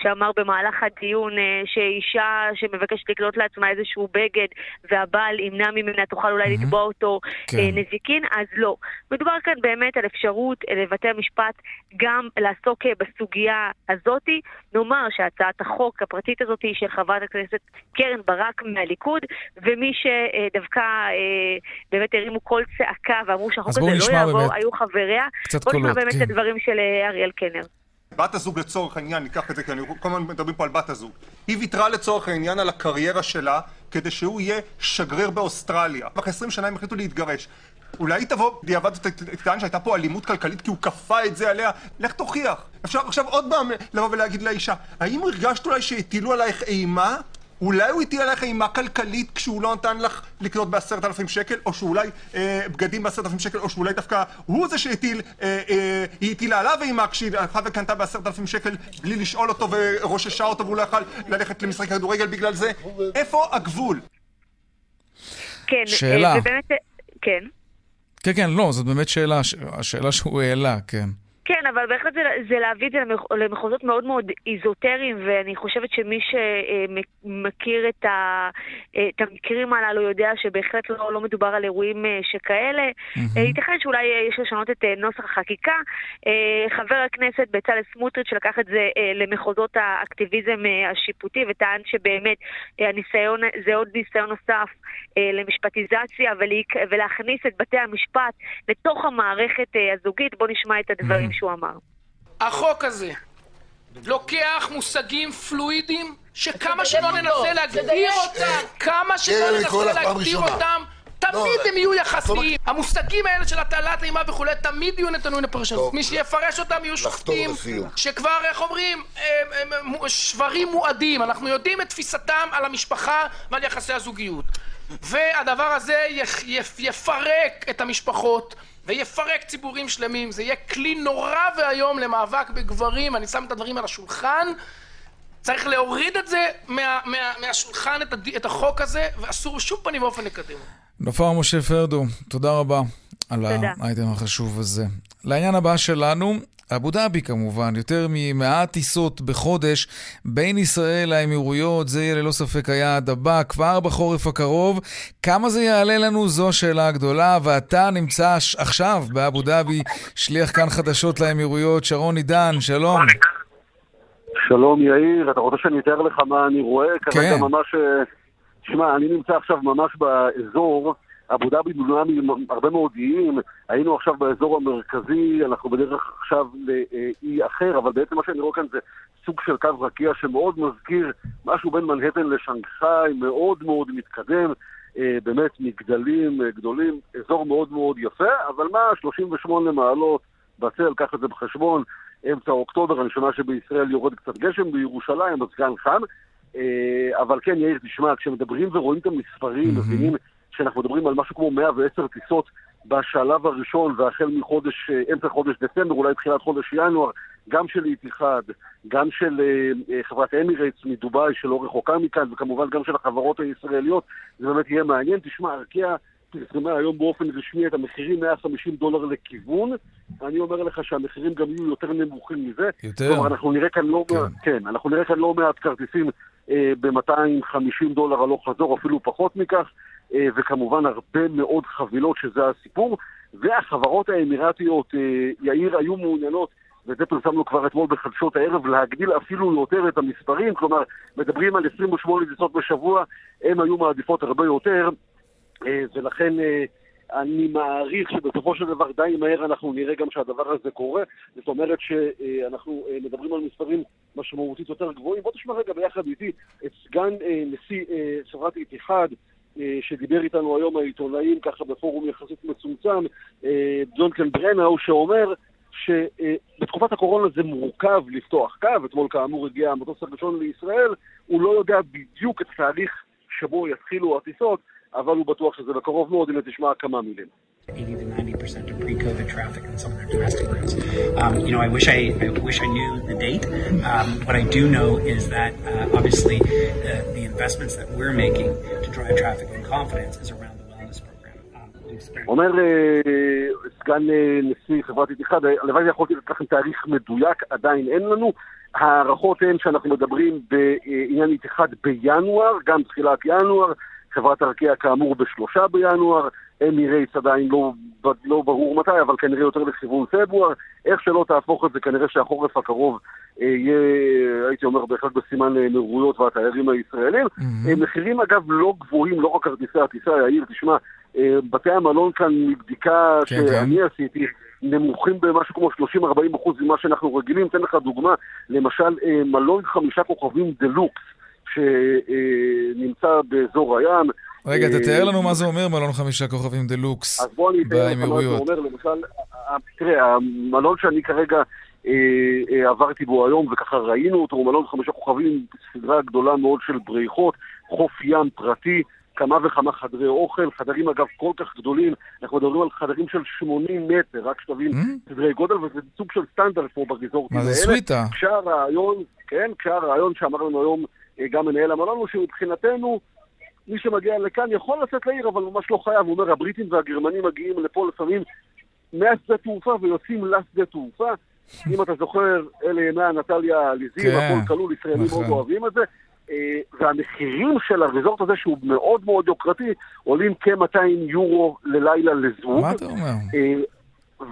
שאמר במהלך הדיון שאישה שמבקשת לקלוט לעצמה איזשהו בגד והבעל ימנע ממנה, תוכל אולי mm-hmm. לתבוע אותו כן. נזיקין, אז לא. מדובר כאן באמת על אפשרות לבתי המשפט גם לעשות לעסוק אה, בסוגיה הזאתי. נאמר שהצעת החוק הפרטית הזאת היא של חברת הכנסת קרן ברק מהליכוד, ומי שדווקא אה, באמת הרימו קול צעקה ואמרו שהחוק הזה לא יעבור, באמת. היו חבריה. בואו נשמע באמת כן. את הדברים של אה, אריאל קנר. בת הזוג לצורך העניין, ניקח את זה כי אני כל הזמן מדברים פה על בת הזוג. היא ויתרה לצורך העניין על הקריירה שלה כדי שהוא יהיה שגריר באוסטרליה. אחרי 20 שנה הם החליטו להתגרש. אולי תבוא דיעבד ותטען שהייתה פה אלימות כלכלית כי הוא כפה את זה עליה, לך תוכיח. אפשר עכשיו עוד פעם לבוא ולהגיד לאישה, האם הרגשת אולי שהטילו עלייך אימה? אולי הוא הטיל עליך אימה כלכלית כשהוא לא נתן לך לקנות בעשרת אלפים שקל, או שאולי אה, בגדים בעשרת אלפים שקל, או שאולי דווקא הוא זה שהטיל, אה, אה, היא הטילה עליו אימה כשהיא הלכה וקנתה בעשרת אלפים שקל בלי לשאול אותו ורוששה אותו והוא לא יכל ללכת למשחק כדורגל בגלל זה. איפה הגבול? כן, שאלה. ובאמת, כן. כן, כן, לא, זאת באמת שאלה, השאלה שהוא העלה, כן. כן, אבל בהחלט זה, זה להביא את זה למחוזות מאוד מאוד איזוטריים, ואני חושבת שמי שמכיר את, ה, את המקרים הללו יודע שבהחלט לא, לא מדובר על אירועים אה, שכאלה. Mm-hmm. ייתכן שאולי יש לשנות את אה, נוסח החקיקה. חבר הכנסת בצלאל סמוטריץ' לקח את זה למחוזות האקטיביזם השיפוטי וטען שבאמת הניסיון, זה עוד ניסיון נוסף למשפטיזציה ולהכניס את בתי המשפט לתוך המערכת הזוגית. בואו נשמע את הדברים. שהוא אמר. החוק הזה לוקח מושגים פלואידיים שכמה שלא ננסה להגדיר אותם, כמה שלא ננסה להגדיר אותם, תמיד הם יהיו יחסיים. המושגים האלה של הטלת אימה וכולי, תמיד יהיו נתונים לפרשנות. מי שיפרש אותם יהיו שופטים, שכבר, איך אומרים, שברים מועדים. אנחנו יודעים את תפיסתם על המשפחה ועל יחסי הזוגיות. והדבר הזה יפרק את המשפחות. ויפרק ציבורים שלמים, זה יהיה כלי נורא ואיום למאבק בגברים, אני שם את הדברים על השולחן, צריך להוריד את זה מה, מה, מהשולחן, את, הד... את החוק הזה, ואסור בשום פנים ואופן לקדם אותו. נופר משה פרדו, תודה רבה על תודה. האייטם החשוב הזה. לעניין הבא שלנו, אבו דאבי כמובן, יותר ממאה טיסות בחודש בין ישראל לאמירויות, זה יהיה ללא ספק היעד הבא כבר בחורף הקרוב. כמה זה יעלה לנו זו השאלה הגדולה, ואתה נמצא עכשיו באבו דאבי, שליח כאן חדשות לאמירויות, שרון עידן, שלום. שלום יאיר, אתה רוצה שאני אתאר לך מה אני רואה? כרגע כן. ממש... תשמע, אני נמצא עכשיו ממש באזור, אבו דאבי בנויה מהרבה מאוד איים, היינו עכשיו באזור המרכזי, אנחנו בדרך עכשיו לאי אחר, אבל בעצם מה שאני רואה כאן זה סוג של קו רקיע שמאוד מזכיר משהו בין מנהטן לשנגחאי, מאוד מאוד מתקדם. אה, באמת מגדלים אה, גדולים, אזור מאוד מאוד יפה, אבל מה, 38 מעלות בצל, קח את זה בחשבון, אמצע אוקטובר, אני שומע שבישראל יורד קצת גשם, בירושלים, אז כאן חם. אה, אבל כן, יאיר, תשמע, כשמדברים ורואים את המספרים, מבינים שאנחנו מדברים על משהו כמו 110 טיסות בשלב הראשון, והחל מחודש, אה, אמצע חודש דצמבר, אולי תחילת חודש ינואר, גם של איתיחד, גם של אה, חברת אמירייטס מדובאי שלא רחוקה מכאן, וכמובן גם של החברות הישראליות, זה באמת יהיה מעניין. תשמע, ארקיע פרסמה היום באופן רשמי את המחירים 150 דולר לכיוון, אני אומר לך שהמחירים גם יהיו יותר נמוכים מזה. יותר? כלומר, אנחנו נראה כאן לא מעט, כן, אנחנו נראה כאן לא מעט כרטיסים ב-250 דולר הלוך חזור, אפילו פחות מכך, אה, וכמובן הרבה מאוד חבילות שזה הסיפור. והחברות האמירתיות, אה, יאיר, היו מעוניינות, ואת זה פרסמנו כבר אתמול בחדשות הערב, להגדיל אפילו יותר את המספרים, כלומר, מדברים על 28 טיסות בשבוע, הם היו מעדיפות הרבה יותר, אה, ולכן אה, אני מעריך שבסופו של דבר די מהר אנחנו נראה גם שהדבר הזה קורה. זאת אומרת שאנחנו אה, מדברים על מספרים משמעותית יותר גבוהים. בוא תשמע רגע ביחד איתי את סגן אה, נשיא חברת איתיחד, אה, שדיבר איתנו היום העיתונאים ככה בפורום יחסית מצומצם, ג'ונקן ברנאו, שאומר שבתקופת הקורונה זה מורכב לפתוח קו, אתמול כאמור הגיע המטוס הראשון לישראל, הוא לא יודע בדיוק את התאריך שבו יתחילו הטיסות, אבל הוא בטוח שזה בקרוב מאוד, הנה תשמע כמה מילים. 80 to 90 percent of pre-COVID traffic in some of their domestic routes. Um, you know, I wish I, I wish I knew the date. Um, what I do know is that uh, obviously the, the investments that we're making to drive traffic and confidence is around the wellness program. Um, אומר אה, סגן אה, נשיא חברת איתיחד, אה, הלוואי ויכולתי לתת לכם תאריך מדויק, עדיין אין לנו. ההערכות הן שאנחנו מדברים בעניין איתיחד בינואר, גם תחילת ינואר, חברת ארקיע כאמור בשלושה בינואר, אמירייס עדיין לא, לא ברור מתי, אבל כנראה יותר לכיוון פברואר. איך שלא תהפוך את זה, כנראה שהחורף הקרוב אה, יהיה, הייתי אומר, בהחלט בסימן אה, מרויות והתיירים הישראלים. אה, מחירים אגב לא גבוהים, לא רק כרטיסי הטיסה, יאיר, תשמע, אה, בתי המלון כאן מבדיקה כן, שאני עשיתי, נמוכים במשהו כמו 30-40 אחוז ממה שאנחנו רגילים. אתן לך דוגמה, למשל אה, מלון חמישה כוכבים דלוקס, שנמצא באזור הים. רגע, אה, תתאר לנו מה זה אומר מלון חמישה כוכבים דלוקס אז בוא אני אתאר לך מה זה באמירויות. אומר, למשל, תראה, המלון שאני כרגע אה, אה, עברתי בו היום וככה ראינו אותו, הוא מלון חמישה כוכבים, סדרה גדולה מאוד של בריכות, חוף ים פרטי, כמה וכמה חדרי אוכל, חדרים אגב כל כך גדולים, אנחנו מדברים על חדרים של 80 מטר, רק שתבין סדרי גודל, וזה סוג של סטנדרט פה בריזורטים מה זה האלה. סוויטה? כשהרעיון, כן, כשהרעיון שאמר לנו היום גם מנהל המלון הוא שמבחינתנו מי שמגיע לכאן יכול לצאת לעיר, אבל ממש לא חייב. הוא אומר, הבריטים והגרמנים מגיעים לפה לפעמים מהשדה תעופה ויוצאים לשדה תעופה. אם אתה זוכר, אלה ימי הנטליה העליזים, כן, הכל כלול, ישראלים נכון. מאוד אוהבים את זה. אה, והמחירים של הריזורט הזה, שהוא מאוד מאוד יוקרתי, עולים כ-200 יורו ללילה לזוג. מה אתה אומר?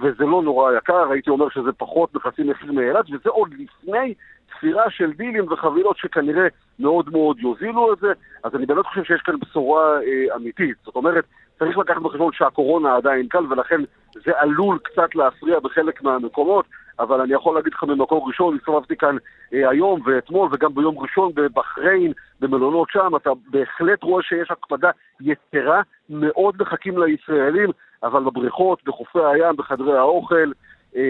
וזה לא נורא יקר, הייתי אומר שזה פחות מחצי מחיר מאילת, וזה עוד לפני ספירה של דילים וחבילות שכנראה מאוד מאוד יוזילו את זה, אז אני באמת חושב שיש כאן בשורה אה, אמיתית. זאת אומרת, צריך לקחת בחשבון שהקורונה עדיין כאן, ולכן זה עלול קצת להפריע בחלק מהמקומות, אבל אני יכול להגיד לך ממקור ראשון, הסתובבתי כאן אה, היום ואתמול וגם ביום ראשון בבחריין, במלונות שם, אתה בהחלט רואה שיש הקפדה יתרה, מאוד מחכים לישראלים, אבל בבריכות, בחופי הים, בחדרי האוכל, אה,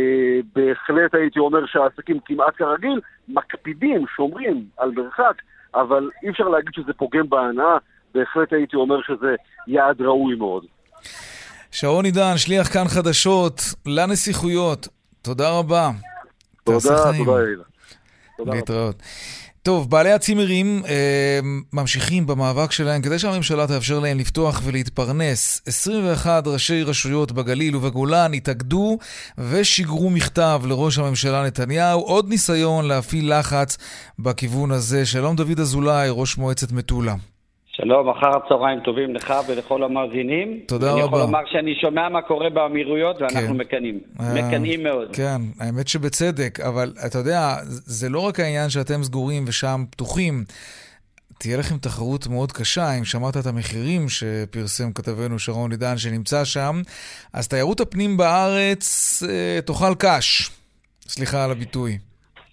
בהחלט הייתי אומר שהעסקים כמעט כרגיל, מקפידים, שומרים על מרחק, אבל אי אפשר להגיד שזה פוגם בהנאה, בהחלט הייתי אומר שזה יעד ראוי מאוד. שרון עידן, שליח כאן חדשות לנסיכויות, תודה רבה. תודה, תודה, אילה. להתראות. טוב, בעלי הצימרים אה, ממשיכים במאבק שלהם כדי שהממשלה תאפשר להם לפתוח ולהתפרנס. 21 ראשי רשויות בגליל ובגולן התאגדו ושיגרו מכתב לראש הממשלה נתניהו. עוד ניסיון להפעיל לחץ בכיוון הזה. שלום דוד אזולאי, ראש מועצת מטולה. שלום, אחר הצהריים טובים לך ולכל המאזינים. תודה רבה. אני יכול לומר שאני שומע מה קורה באמירויות ואנחנו כן. מקנאים. אה, מקנאים מאוד. כן, האמת שבצדק, אבל אתה יודע, זה לא רק העניין שאתם סגורים ושם פתוחים. תהיה לכם תחרות מאוד קשה, אם שמעת את המחירים שפרסם כתבנו שרון עידן שנמצא שם, אז תיירות הפנים בארץ אה, תאכל קש. סליחה על הביטוי.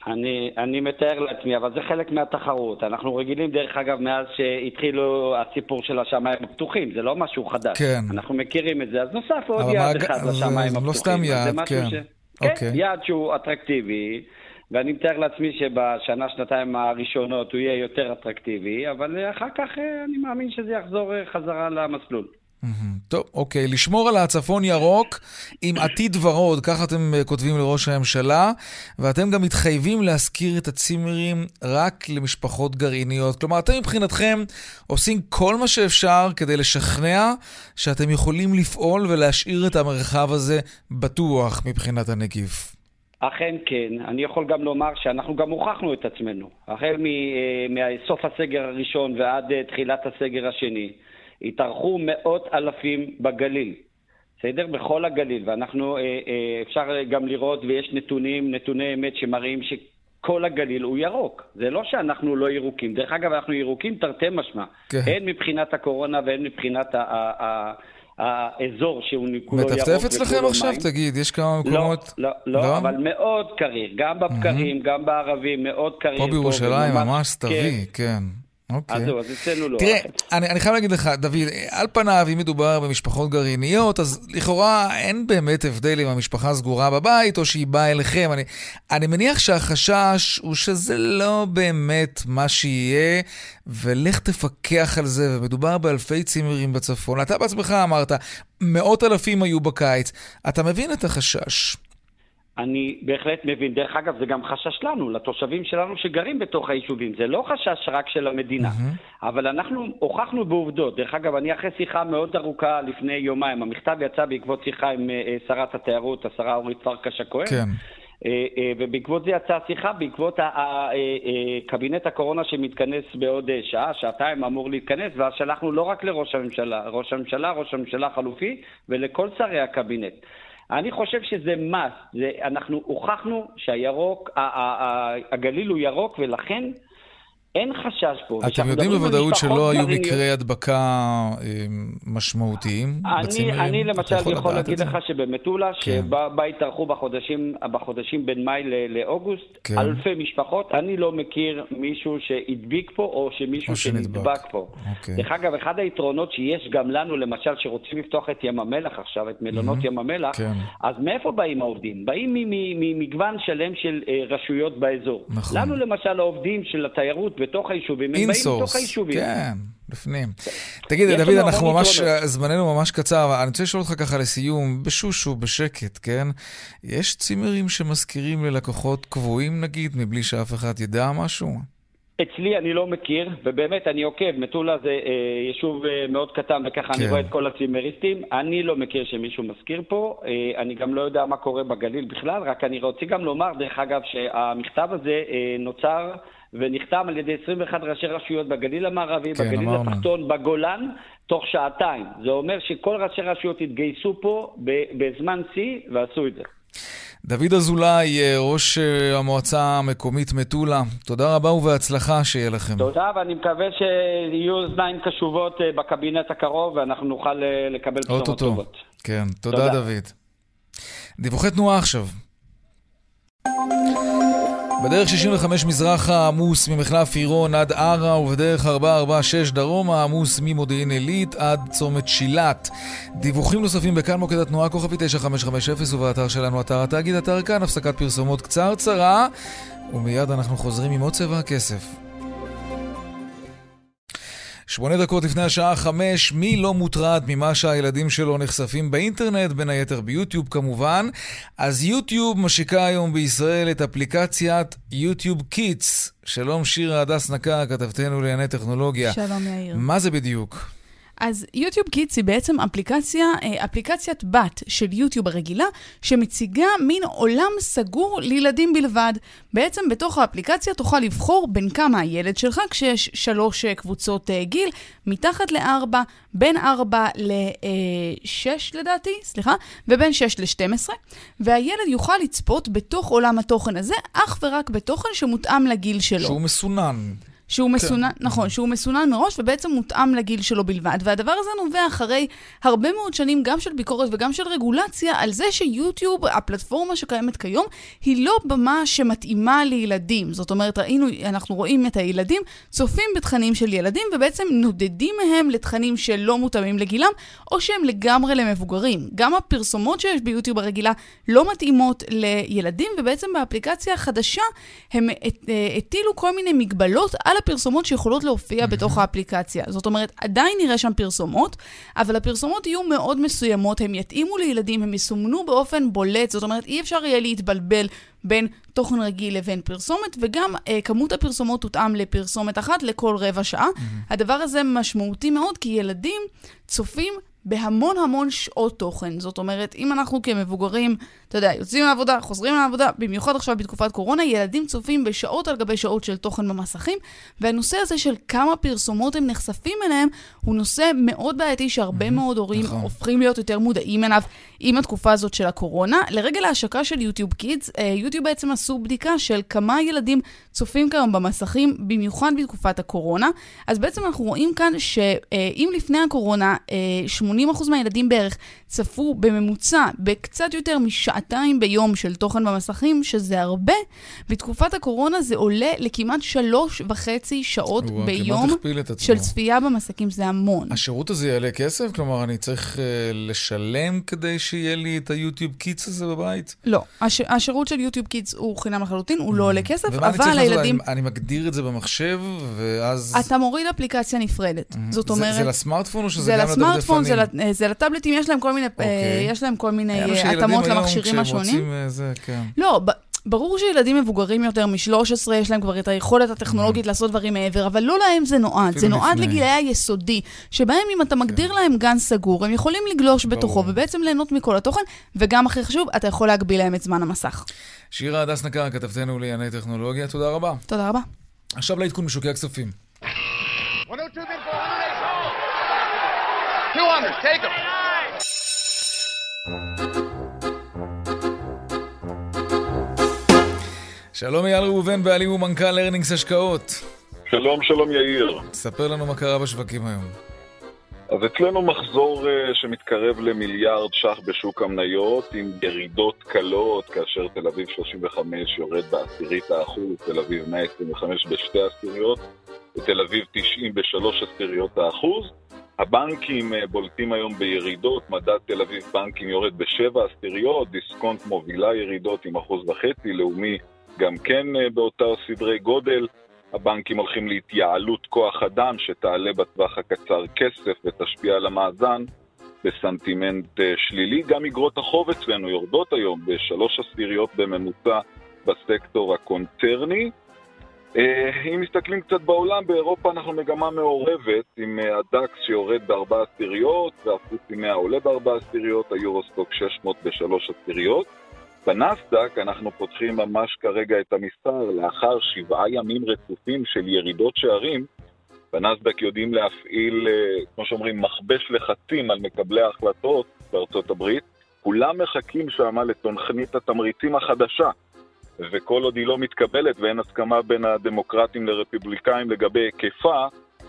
אני, אני מתאר לעצמי, אבל זה חלק מהתחרות. אנחנו רגילים, דרך אגב, מאז שהתחילו הסיפור של השמיים הפתוחים, זה לא משהו חדש. כן. אנחנו מכירים את זה, אז נוסף עוד יעד אחד לשמיים הפתוחים. זה לא סתם יעד, כן. ש... כן, אוקיי. יעד שהוא אטרקטיבי, ואני מתאר לעצמי שבשנה, שנתיים הראשונות הוא יהיה יותר אטרקטיבי, אבל אחר כך אה, אני מאמין שזה יחזור אה, חזרה למסלול. טוב, אוקיי. לשמור על הצפון ירוק עם עתיד ורוד, ככה אתם אה, כותבים לראש הממשלה, ואתם גם מתחייבים להשכיר את הצימרים רק למשפחות גרעיניות. כלומר, אתם מבחינתכם עושים כל מה שאפשר כדי לשכנע שאתם יכולים לפעול ולהשאיר את המרחב הזה בטוח מבחינת הנגיף. אכן כן. אני יכול גם לומר שאנחנו גם הוכחנו את עצמנו. החל מסוף אה, הסגר הראשון ועד אה, תחילת הסגר השני. התארחו מאות אלפים בגליל, בסדר? בכל הגליל, ואנחנו, אה, אה, אפשר גם לראות, ויש נתונים, נתוני אמת שמראים שכל הגליל הוא ירוק. זה לא שאנחנו לא ירוקים. דרך אגב, אנחנו ירוקים תרתי משמע. כן. הן מבחינת הקורונה והן מבחינת ה... ה, ה האזור שהוא כולו ירוק מטפטף אצלכם עכשיו? מים. תגיד, יש כמה לא, מקומות... לא, לא, לא, אבל מאוד קריר, גם בבקרים, mm-hmm. גם בערבים, מאוד קריר. פה בירושלים ממש סתווי, כן. אוקיי. אז זהו, אז אצלנו לא. תראה, אני, אני חייב להגיד לך, דוד, על פניו, אם מדובר במשפחות גרעיניות, אז לכאורה אין באמת הבדל אם המשפחה סגורה בבית או שהיא באה אליכם. אני, אני מניח שהחשש הוא שזה לא באמת מה שיהיה, ולך תפקח על זה, ומדובר באלפי צימרים בצפון. אתה בעצמך אמרת, מאות אלפים היו בקיץ. אתה מבין את החשש. אני בהחלט מבין. דרך אגב, זה גם חשש לנו, לתושבים שלנו שגרים בתוך היישובים. זה לא חשש רק של המדינה. Mm-hmm. אבל אנחנו הוכחנו בעובדות. דרך אגב, אני אחרי שיחה מאוד ארוכה לפני יומיים, המכתב יצא בעקבות שיחה עם uh, שרת התיירות, השרה אורית פרקש הכהן. כן. Uh, uh, ובעקבות זה יצאה שיחה, בעקבות קבינט הקורונה שמתכנס בעוד שעה, שעתיים אמור להתכנס, ואז שלחנו לא רק לראש הממשלה, ראש הממשלה, ראש הממשלה החלופי, ולכל שרי הקבינט. אני חושב שזה must, אנחנו הוכחנו שהירוק, הגליל הוא ירוק ולכן אין חשש פה. אתם יודעים בוודאות שלא היו מקרי הדבקה אה, משמעותיים בצימרים? אני למשל יכול, יכול להגיד לך שבמטולה, כן. שבה התארחו בחודשים, בחודשים בין מאי לאוגוסט, כן. אלפי משפחות, אני לא מכיר מישהו שהדביק פה או שמישהו או שנדבק פה. אוקיי. דרך אגב, אחד היתרונות שיש גם לנו, למשל, שרוצים לפתוח את ים המלח עכשיו, את מלונות mm-hmm. ים המלח, כן. אז מאיפה באים העובדים? באים ממגוון שלם של אה, רשויות באזור. נכון. לנו למשל העובדים של התיירות, בתוך היישובים, הם באים מתוך היישובים. כן, בפנים. תגיד, דוד, אנחנו ממש, זמננו ממש קצר, אבל אני רוצה לשאול אותך ככה לסיום, בשושו, בשקט, כן? יש צימרים שמזכירים ללקוחות קבועים, נגיד, מבלי שאף אחד ידע משהו? אצלי אני לא מכיר, ובאמת אני עוקב, מטולה זה אה, יישוב אה, מאוד קטן וככה כן. אני רואה את כל הצימריסטים, אני לא מכיר שמישהו מזכיר פה, אה, אני גם לא יודע מה קורה בגליל בכלל, רק אני רוצה גם לומר, דרך אגב, שהמכתב הזה אה, נוצר ונחתם על ידי 21 ראשי רשויות בגליל המערבי, כן, בגליל אמרנו. התחתון, בגולן, תוך שעתיים. זה אומר שכל ראשי רשויות התגייסו פה בזמן שיא ועשו את זה. דוד אזולאי, אה, ראש אה, המועצה המקומית מטולה, תודה רבה ובהצלחה שיהיה לכם. תודה, ואני מקווה שיהיו אוזניים קשובות אה, בקבינט הקרוב ואנחנו נוכל לקבל בשורות טובות. כן, תודה, תודה. דוד. דיווחי תנועה עכשיו. בדרך 65 מזרחה עמוס ממחלף עירון עד ערה ובדרך 446 דרומה עמוס ממודיעין עילית עד צומת שילת. דיווחים נוספים בכאן מוקד התנועה כוכבי 9550 ובאתר שלנו אתר התאגיד אתר כאן הפסקת פרסומות קצרצרה ומיד אנחנו חוזרים עם עוד צבע הכסף. שמונה דקות לפני השעה חמש, מי לא מוטרד ממה שהילדים שלו נחשפים באינטרנט, בין היתר ביוטיוב כמובן? אז יוטיוב משיקה היום בישראל את אפליקציית יוטיוב קידס. שלום שירה הדס נקה, כתבתנו לענייני טכנולוגיה. שלום יאיר. מה זה בדיוק? אז יוטיוב קידס היא בעצם אפליקציה, אה, אפליקציית בת של יוטיוב הרגילה, שמציגה מין עולם סגור לילדים בלבד. בעצם בתוך האפליקציה תוכל לבחור בין כמה הילד שלך, כשיש שלוש אה, קבוצות אה, גיל, מתחת לארבע, בין ארבע לשש לדעתי, סליחה, ובין שש לשתים עשרה, והילד יוכל לצפות בתוך עולם התוכן הזה, אך ורק בתוכן שמותאם לגיל שלו. שהוא מסונן. שהוא מסונן, כן. נכון, שהוא מסונן מראש ובעצם מותאם לגיל שלו בלבד. והדבר הזה נובע אחרי הרבה מאוד שנים גם של ביקורת וגם של רגולציה על זה שיוטיוב, הפלטפורמה שקיימת כיום, היא לא במה שמתאימה לילדים. זאת אומרת, ראינו, אנחנו רואים את הילדים צופים בתכנים של ילדים ובעצם נודדים מהם לתכנים שלא מותאמים לגילם, או שהם לגמרי למבוגרים. גם הפרסומות שיש ביוטיוב הרגילה לא מתאימות לילדים, ובעצם באפליקציה החדשה הם אה, הטילו כל מיני מגבלות על הפרסומות שיכולות להופיע. בתוך האפליקציה. זאת אומרת, עדיין נראה שם פרסומות, אבל הפרסומות יהיו מאוד מסוימות, הם יתאימו לילדים, הם יסומנו באופן בולט, זאת אומרת, אי אפשר יהיה להתבלבל בין תוכן רגיל לבין פרסומת, וגם אה, כמות הפרסומות תותאם לפרסומת אחת לכל רבע שעה. Mm-hmm. הדבר הזה משמעותי מאוד, כי ילדים צופים בהמון המון שעות תוכן. זאת אומרת, אם אנחנו כמבוגרים, אתה יודע, יוצאים לעבודה, חוזרים לעבודה, במיוחד עכשיו בתקופת קורונה, ילדים צופים בשעות על גבי שעות של תוכן במסכים, והנושא הזה של כמה פרסומות הם נחשפים אליהם, הוא נושא מאוד בעייתי שהרבה מאוד הורים נכון. הופכים להיות יותר מודעים אליו עם התקופה הזאת של הקורונה. לרגל ההשקה של יוטיוב קידס, אה, יוטיוב בעצם עשו בדיקה של כמה ילדים צופים כיום במסכים, במיוחד בתקופת הקורונה. אז בעצם אנחנו רואים כאן שאם לפני הקורונה, 80% מהילדים בערך צפו בממוצע בקצת יותר משעתיים ביום של תוכן במסכים, שזה הרבה, בתקופת הקורונה זה עולה לכמעט שלוש וחצי שעות ווא, ביום של צפייה במסכים, זה המון. השירות הזה יעלה כסף? כלומר, אני צריך uh, לשלם כדי שיהיה לי את היוטיוב קידס הזה בבית? לא, הש, השירות של יוטיוב קידס הוא חינם לחלוטין, הוא לא עולה כסף, אבל הילדים... אני, אני מגדיר את זה במחשב, ואז... אתה מוריד אפליקציה נפרדת. זאת אומרת... זה, זה לסמארטפון או שזה גם לדפדפנים? זה לסמארטפון, זה, זה לטאבלטים, יש להם כל מיני, okay. אוקיי. יש להם כל מיני התאמות למכשירים השונים. זה, כן. לא, ברור שילדים מבוגרים יותר מ-13, יש להם כבר את היכולת הטכנולוגית mm. לעשות דברים מעבר, אבל לא להם זה נועד. זה נועד לפני. לגילאי היסודי, שבהם אם אתה מגדיר כן. להם גן סגור, הם יכולים לגלוש ברור. בתוכו ובעצם ליהנות מכל התוכן, וגם הכי חשוב, אתה יכול להגביל להם את זמן המסך. שירה הדס נקר, כתבתנו לענייני טכנולוגיה, תודה רבה. תודה רבה. עכשיו לעדכון משוקי הכספים. 200, take them. שלום אייל ראובן, בעלים ומנכ"ל ארנינגס השקעות. שלום, שלום יאיר. ספר לנו מה קרה בשווקים היום. אז אצלנו מחזור uh, שמתקרב למיליארד ש"ח בשוק המניות, עם ירידות קלות, כאשר תל אביב 35 יורד בעשירית האחוז, תל אביב 125 בשתי עשיריות, ותל אביב 90 בשלוש עשיריות האחוז. הבנקים אה, בולטים היום בירידות, מדד תל אביב בנקים יורד בשבע עשיריות, דיסקונט מובילה ירידות עם אחוז וחצי, לאומי גם כן אה, באותה סדרי גודל. הבנקים הולכים להתייעלות כוח אדם שתעלה בטווח הקצר כסף ותשפיע על המאזן בסנטימנט אה, שלילי. גם אגרות החוב אצלנו יורדות היום בשלוש עשיריות בממוצע בסקטור הקונצרני. אה, אם מסתכלים קצת בעולם, באירופה אנחנו מגמה מעורבת עם הדקס שיורד בארבע עשיריות והפוסי 100 עולה בארבע עשיריות, היורוסטוק 600 בשלוש עשיריות. בנסדק אנחנו פותחים ממש כרגע את המספר לאחר שבעה ימים רצופים של ירידות שערים. בנסדק יודעים להפעיל, אה, כמו שאומרים, מכבש לחצים על מקבלי ההחלטות בארצות הברית. כולם מחכים שמה לתוכנית התמריצים החדשה. וכל עוד היא לא מתקבלת ואין הסכמה בין הדמוקרטים לרפובליקאים לגבי היקפה,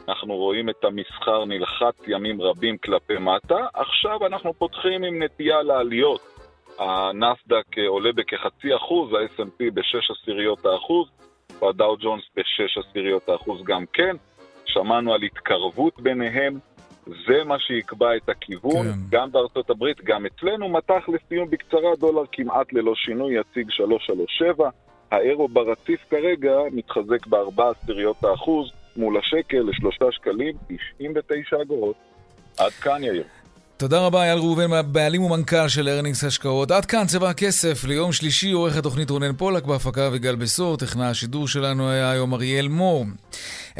אנחנו רואים את המסחר נלחץ ימים רבים כלפי מטה. עכשיו אנחנו פותחים עם נטייה לעליות. הנסדק עולה בכחצי אחוז, ה-S&P בשש עשיריות האחוז, והדאו ג'ונס בשש עשיריות האחוז גם כן. שמענו על התקרבות ביניהם, זה מה שיקבע את הכיוון, כן. גם בארצות הברית, גם אצלנו. מתח לסיום בקצרה, דולר כמעט ללא שינוי, יציג 337. האירו ברציף כרגע מתחזק בארבע עשיריות האחוז מול השקל לשלושה שקלים, 99 אגורות. עד כאן יאיר. תודה רבה, אייל ראובן, בעלים ומנכ"ל של ארנינגס השקעות. עד כאן צבע הכסף ליום שלישי, עורך התוכנית רונן פולק, בהפקה וגל בסור, טכנה השידור שלנו היה היום אריאל מור.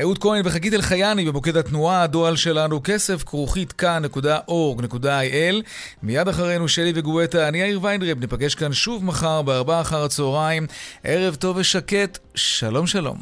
אהוד כהן וחגית אלחייני במוקד התנועה, הדואל שלנו כסף, כרוכית כאן.org.il. מיד אחרינו שלי וגואטה, אני יאיר ויינרב, ניפגש כאן שוב מחר בארבעה אחר הצהריים. ערב טוב ושקט, שלום שלום.